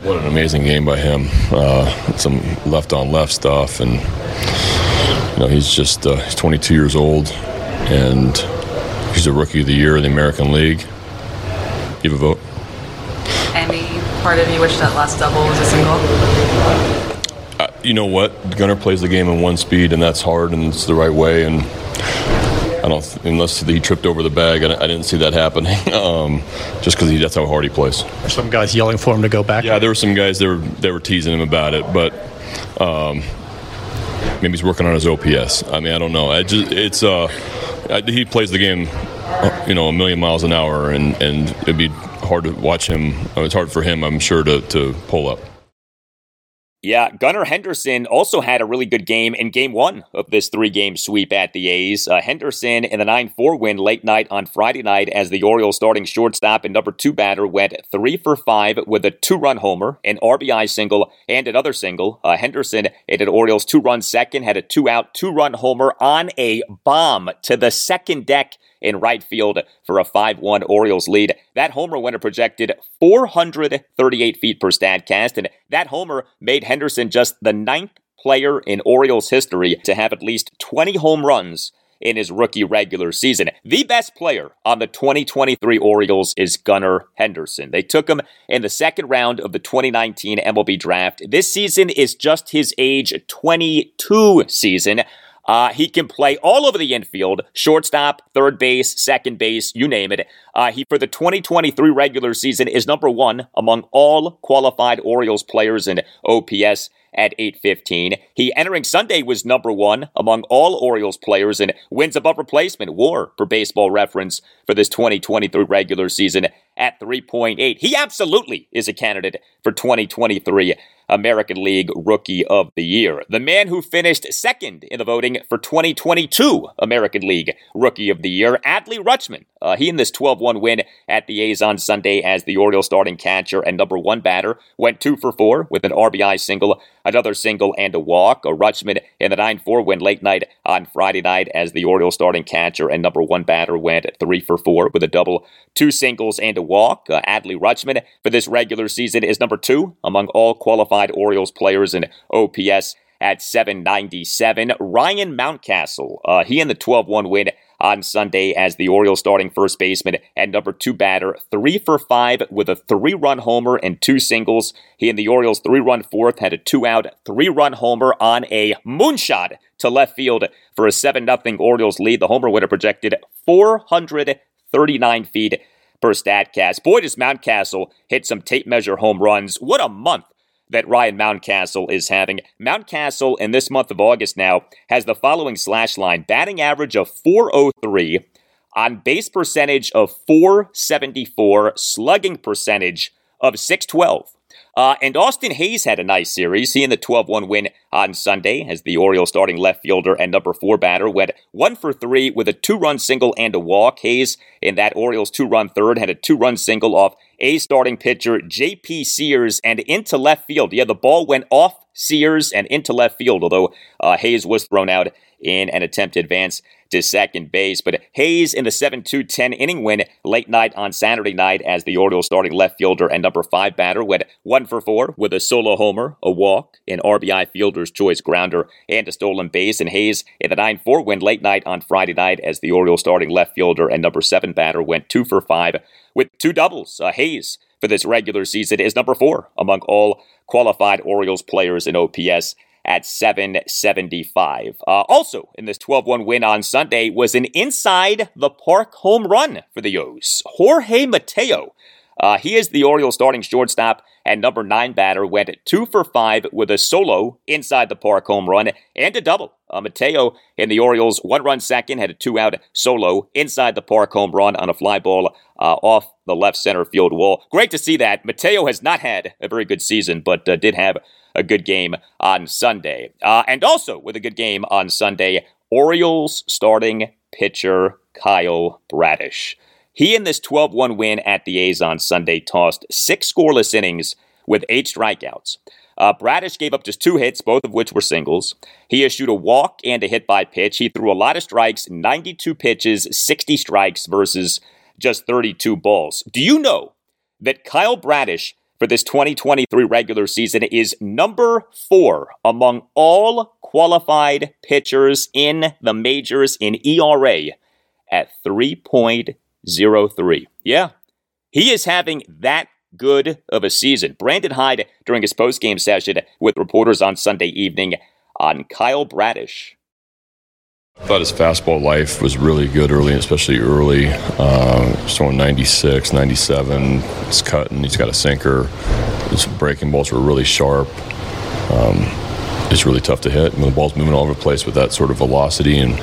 Speaker 10: What an amazing game by him. Uh, some left on left stuff, and you know he's just uh, he's 22 years old, and he's a rookie of the year in the American League. give a vote.
Speaker 11: Any part of you wish that last double was a single?
Speaker 10: Uh, you know what? Gunnar plays the game in one speed, and that's hard, and it's the right way. And I don't, unless he tripped over the bag, I, I didn't see that happening. (laughs) um, just because that's how hard he plays.
Speaker 12: There's some guys yelling for him to go back.
Speaker 10: Yeah, there were some guys that were they were teasing him about it, but um, maybe he's working on his OPS. I mean, I don't know. I just it's uh, he plays the game, uh, you know, a million miles an hour, and and it'd be hard to watch him. It's hard for him, I'm sure, to to pull up.
Speaker 1: Yeah, Gunnar Henderson also had a really good game in game one of this three game sweep at the A's. Uh, Henderson in the 9 4 win late night on Friday night as the Orioles starting shortstop and number two batter went three for five with a two run homer, an RBI single, and another single. Uh, Henderson hit an Orioles two run second, had a two out, two run homer on a bomb to the second deck in right field for a 5 1 Orioles lead. That homer a projected 438 feet per StatCast, and that homer made Henderson just the ninth player in Orioles history to have at least 20 home runs in his rookie regular season. The best player on the 2023 Orioles is Gunnar Henderson. They took him in the second round of the 2019 MLB draft. This season is just his age 22 season. Uh, he can play all over the infield, shortstop, third base, second base, you name it. Uh, he, for the 2023 regular season, is number one among all qualified Orioles players in OPS at 815. He entering Sunday was number one among all Orioles players in wins above replacement war for baseball reference for this 2023 regular season at 3.8. He absolutely is a candidate for 2023 American League Rookie of the Year. The man who finished second in the voting for 2022 American League Rookie of the Year, Adley Rutschman. Uh, he in this 12 1 win at the A's on Sunday as the Orioles starting catcher and number one batter went two for four with an RBI single, another single, and a walk. A Rutschman in the 9 4 win late night on Friday night as the Orioles starting catcher and number one batter went three for four with a double, two singles, and a walk. Uh, Adley Rutschman for this regular season is number two among all qualified Orioles players in OPS at 797. Ryan Mountcastle, uh, he in the 12 1 win on Sunday as the Orioles starting first baseman and number two batter, three for five with a three run homer and two singles. He and the Orioles three run fourth had a two out, three run homer on a moonshot to left field for a 7 0 Orioles lead. The homer winner projected 439 feet per StatCast. Boy, does Mountcastle hit some tape measure home runs. What a month that Ryan Mountcastle is having. Mountcastle in this month of August now has the following slash line batting average of 403, on base percentage of 474, slugging percentage of 612. Uh, and Austin Hays had a nice series. He in the 12 1 win on Sunday as the Orioles starting left fielder and number four batter went one for three with a two run single and a walk. Hays in that Orioles two run third had a two run single off a starting pitcher J.P. Sears and into left field. Yeah, the ball went off Sears and into left field, although uh, Hays was thrown out in an attempt to advance to second base. But Hays in the 7 2 10 inning win late night on Saturday night as the Orioles starting left fielder and number five batter went one for four with a solo homer, a walk, an RBI fielder's choice grounder, and a stolen base. And Hays in the 9 4 win late night on Friday night as the Orioles starting left fielder and number seven batter went two for five with two doubles. Uh, Hays for this regular season is number four among all qualified Orioles players in OPS at 775. Uh, also, in this 12 1 win on Sunday was an inside the park home run for the O's. Jorge Mateo. Uh, he is the Orioles starting shortstop and number nine batter went two for five with a solo inside the park home run and a double. Uh, Mateo in the Orioles one run second had a two out solo inside the park home run on a fly ball uh, off the left center field wall. Great to see that. Mateo has not had a very good season, but uh, did have a good game on Sunday. Uh, and also with a good game on Sunday, Orioles starting pitcher Kyle Bradish. He in this 12 1 win at the A's on Sunday tossed six scoreless innings with eight strikeouts. Uh, Bradish gave up just two hits, both of which were singles. He issued a walk and a hit by pitch. He threw a lot of strikes, 92 pitches, 60 strikes versus just 32 balls. Do you know that Kyle Bradish for this 2023 regular season is number four among all qualified pitchers in the majors in ERA at 3.03. Yeah, He is having that good of a season. Brandon Hyde during his post-game session with reporters on Sunday evening on Kyle Bradish.
Speaker 10: I thought his fastball life was really good early, especially early. Uh, throwing 96, 97. It's cutting. He's got a sinker. His breaking balls were really sharp. Um, it's really tough to hit when the ball's moving all over the place with that sort of velocity and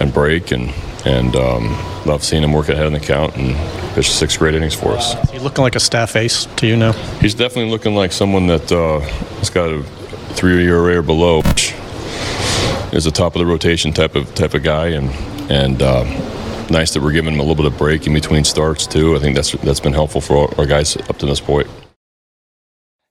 Speaker 10: and break and and um, love seeing him work ahead in the count and pitch six great innings for us.
Speaker 12: Is he looking like a staff ace to you now?
Speaker 10: He's definitely looking like someone that uh, has got a three-year ERA or below, which is a top of the rotation type of type of guy, and and. Uh, nice that we're giving him a little bit of break in between starts too. I think that's that's been helpful for our guys up to this point.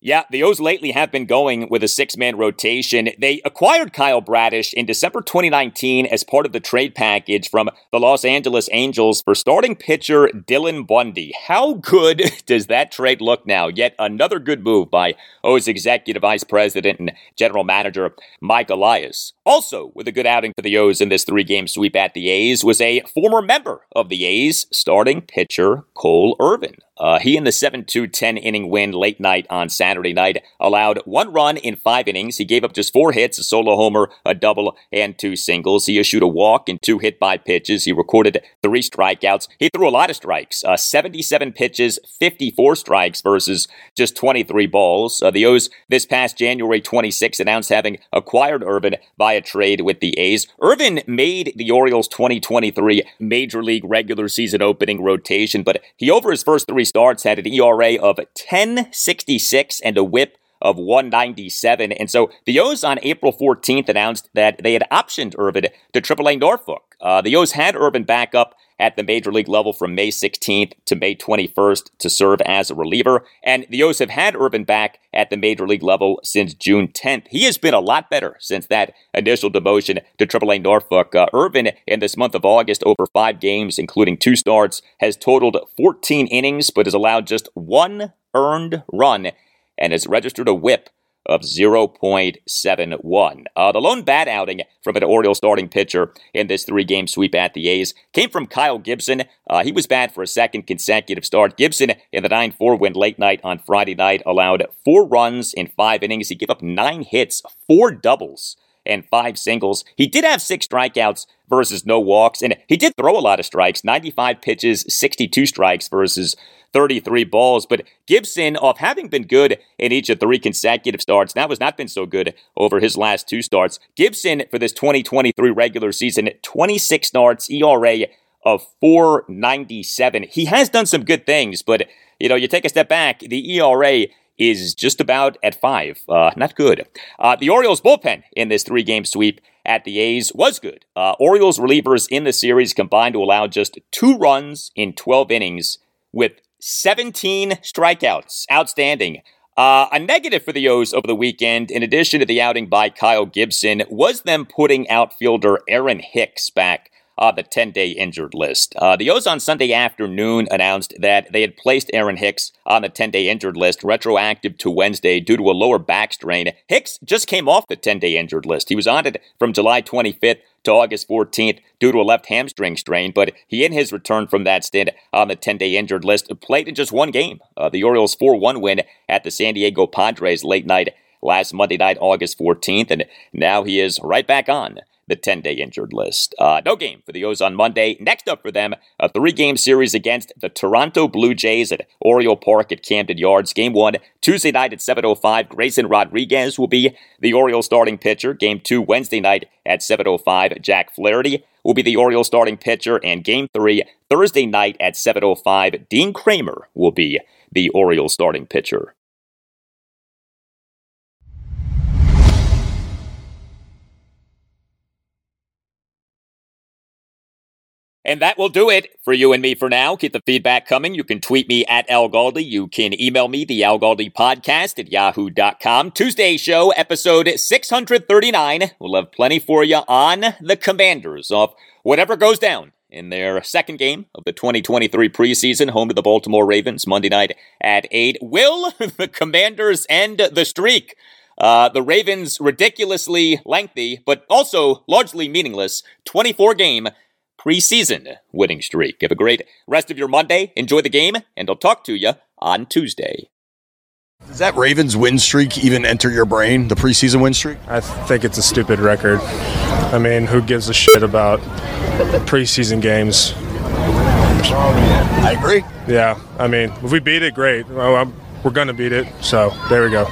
Speaker 1: Yeah, the O's lately have been going with a six man rotation. They acquired Kyle Bradish in December 2019 as part of the trade package from the Los Angeles Angels for starting pitcher Dylan Bundy. How good (laughs) does that trade look now? Yet another good move by O's executive vice president and general manager Mike Elias. Also, with a good outing for the O's in this three game sweep at the A's, was a former member of the A's, starting pitcher Cole Irvin. Uh, he in the 7 2 10 inning win late night on Saturday night allowed one run in five innings. He gave up just four hits, a solo homer, a double, and two singles. He issued a walk and two hit by pitches. He recorded three strikeouts. He threw a lot of strikes uh, 77 pitches, 54 strikes versus just 23 balls. Uh, the O's this past January 26 announced having acquired Irvin via trade with the A's. Irvin made the Orioles 2023 Major League regular season opening rotation, but he over his first three starts had an ERA of 10.66 and a whip of 197. And so the O's on April 14th announced that they had optioned Irvin to AAA Norfolk. Uh, the O's had Irvin back up at the major league level from May 16th to May 21st to serve as a reliever. And the O's have had Irvin back at the major league level since June 10th. He has been a lot better since that initial demotion to AAA Norfolk. Uh, Irvin, in this month of August, over five games, including two starts, has totaled 14 innings, but has allowed just one earned run and has registered a whip of 0.71. Uh, the lone bad outing from an Orioles starting pitcher in this three game sweep at the A's came from Kyle Gibson. Uh, he was bad for a second consecutive start. Gibson, in the 9 4 win late night on Friday night, allowed four runs in five innings. He gave up nine hits, four doubles and five singles. He did have six strikeouts versus no walks, and he did throw a lot of strikes 95 pitches, 62 strikes versus 33 balls. But Gibson, off having been good in each of three consecutive starts, now has not been so good over his last two starts. Gibson, for this 2023 regular season, 26 starts, ERA of 497. He has done some good things, but, you know, you take a step back, the ERA is just about at five. Uh, not good. Uh, the Orioles bullpen in this three game sweep at the A's was good. Uh, Orioles relievers in the series combined to allow just two runs in 12 innings with 17 strikeouts. Outstanding. Uh, a negative for the O's over the weekend, in addition to the outing by Kyle Gibson, was them putting outfielder Aaron Hicks back on the 10 day injured list. Uh, the O's on Sunday afternoon announced that they had placed Aaron Hicks on the 10 day injured list, retroactive to Wednesday due to a lower back strain. Hicks just came off the 10 day injured list. He was on it from July 25th to August 14th due to a left hamstring strain, but he, in his return from that stint on the 10 day injured list, played in just one game. Uh, the Orioles 4 1 win at the San Diego Padres late night last Monday night, August 14th, and now he is right back on the 10 day injured list. Uh, no game for the O's on Monday. Next up for them, a three game series against the Toronto Blue Jays at Oriole Park at Camden Yards. Game one, Tuesday night at 7.05. Grayson Rodriguez will be the Orioles starting pitcher. Game two, Wednesday night at 7.05. Jack Flaherty will be the Orioles starting pitcher. And game three, Thursday night at 7.05. Dean Kremer will be the Orioles starting pitcher. And that will do it for you and me for now. Keep the feedback coming. You can tweet me at Al Galdi. You can email me, the Al Galdi podcast at yahoo.com. Tuesday show, episode 639. We'll have plenty for you on the Commanders of whatever goes down in their second game of the 2023 preseason, home to the Baltimore Ravens, Monday night at 8. Will (laughs) the Commanders end the streak? Uh, the Ravens' ridiculously lengthy, but also largely meaningless 24 game preseason winning streak. Have a great rest of your Monday. Enjoy the game, and I'll talk to you on Tuesday.
Speaker 2: Does that Ravens win streak even enter your brain, the preseason win streak?
Speaker 3: I think it's a stupid record. I mean, who gives a shit about preseason games?
Speaker 2: I agree.
Speaker 3: Yeah, I mean, if we beat it, great. Well, I'm, we're going to beat it, so there we go.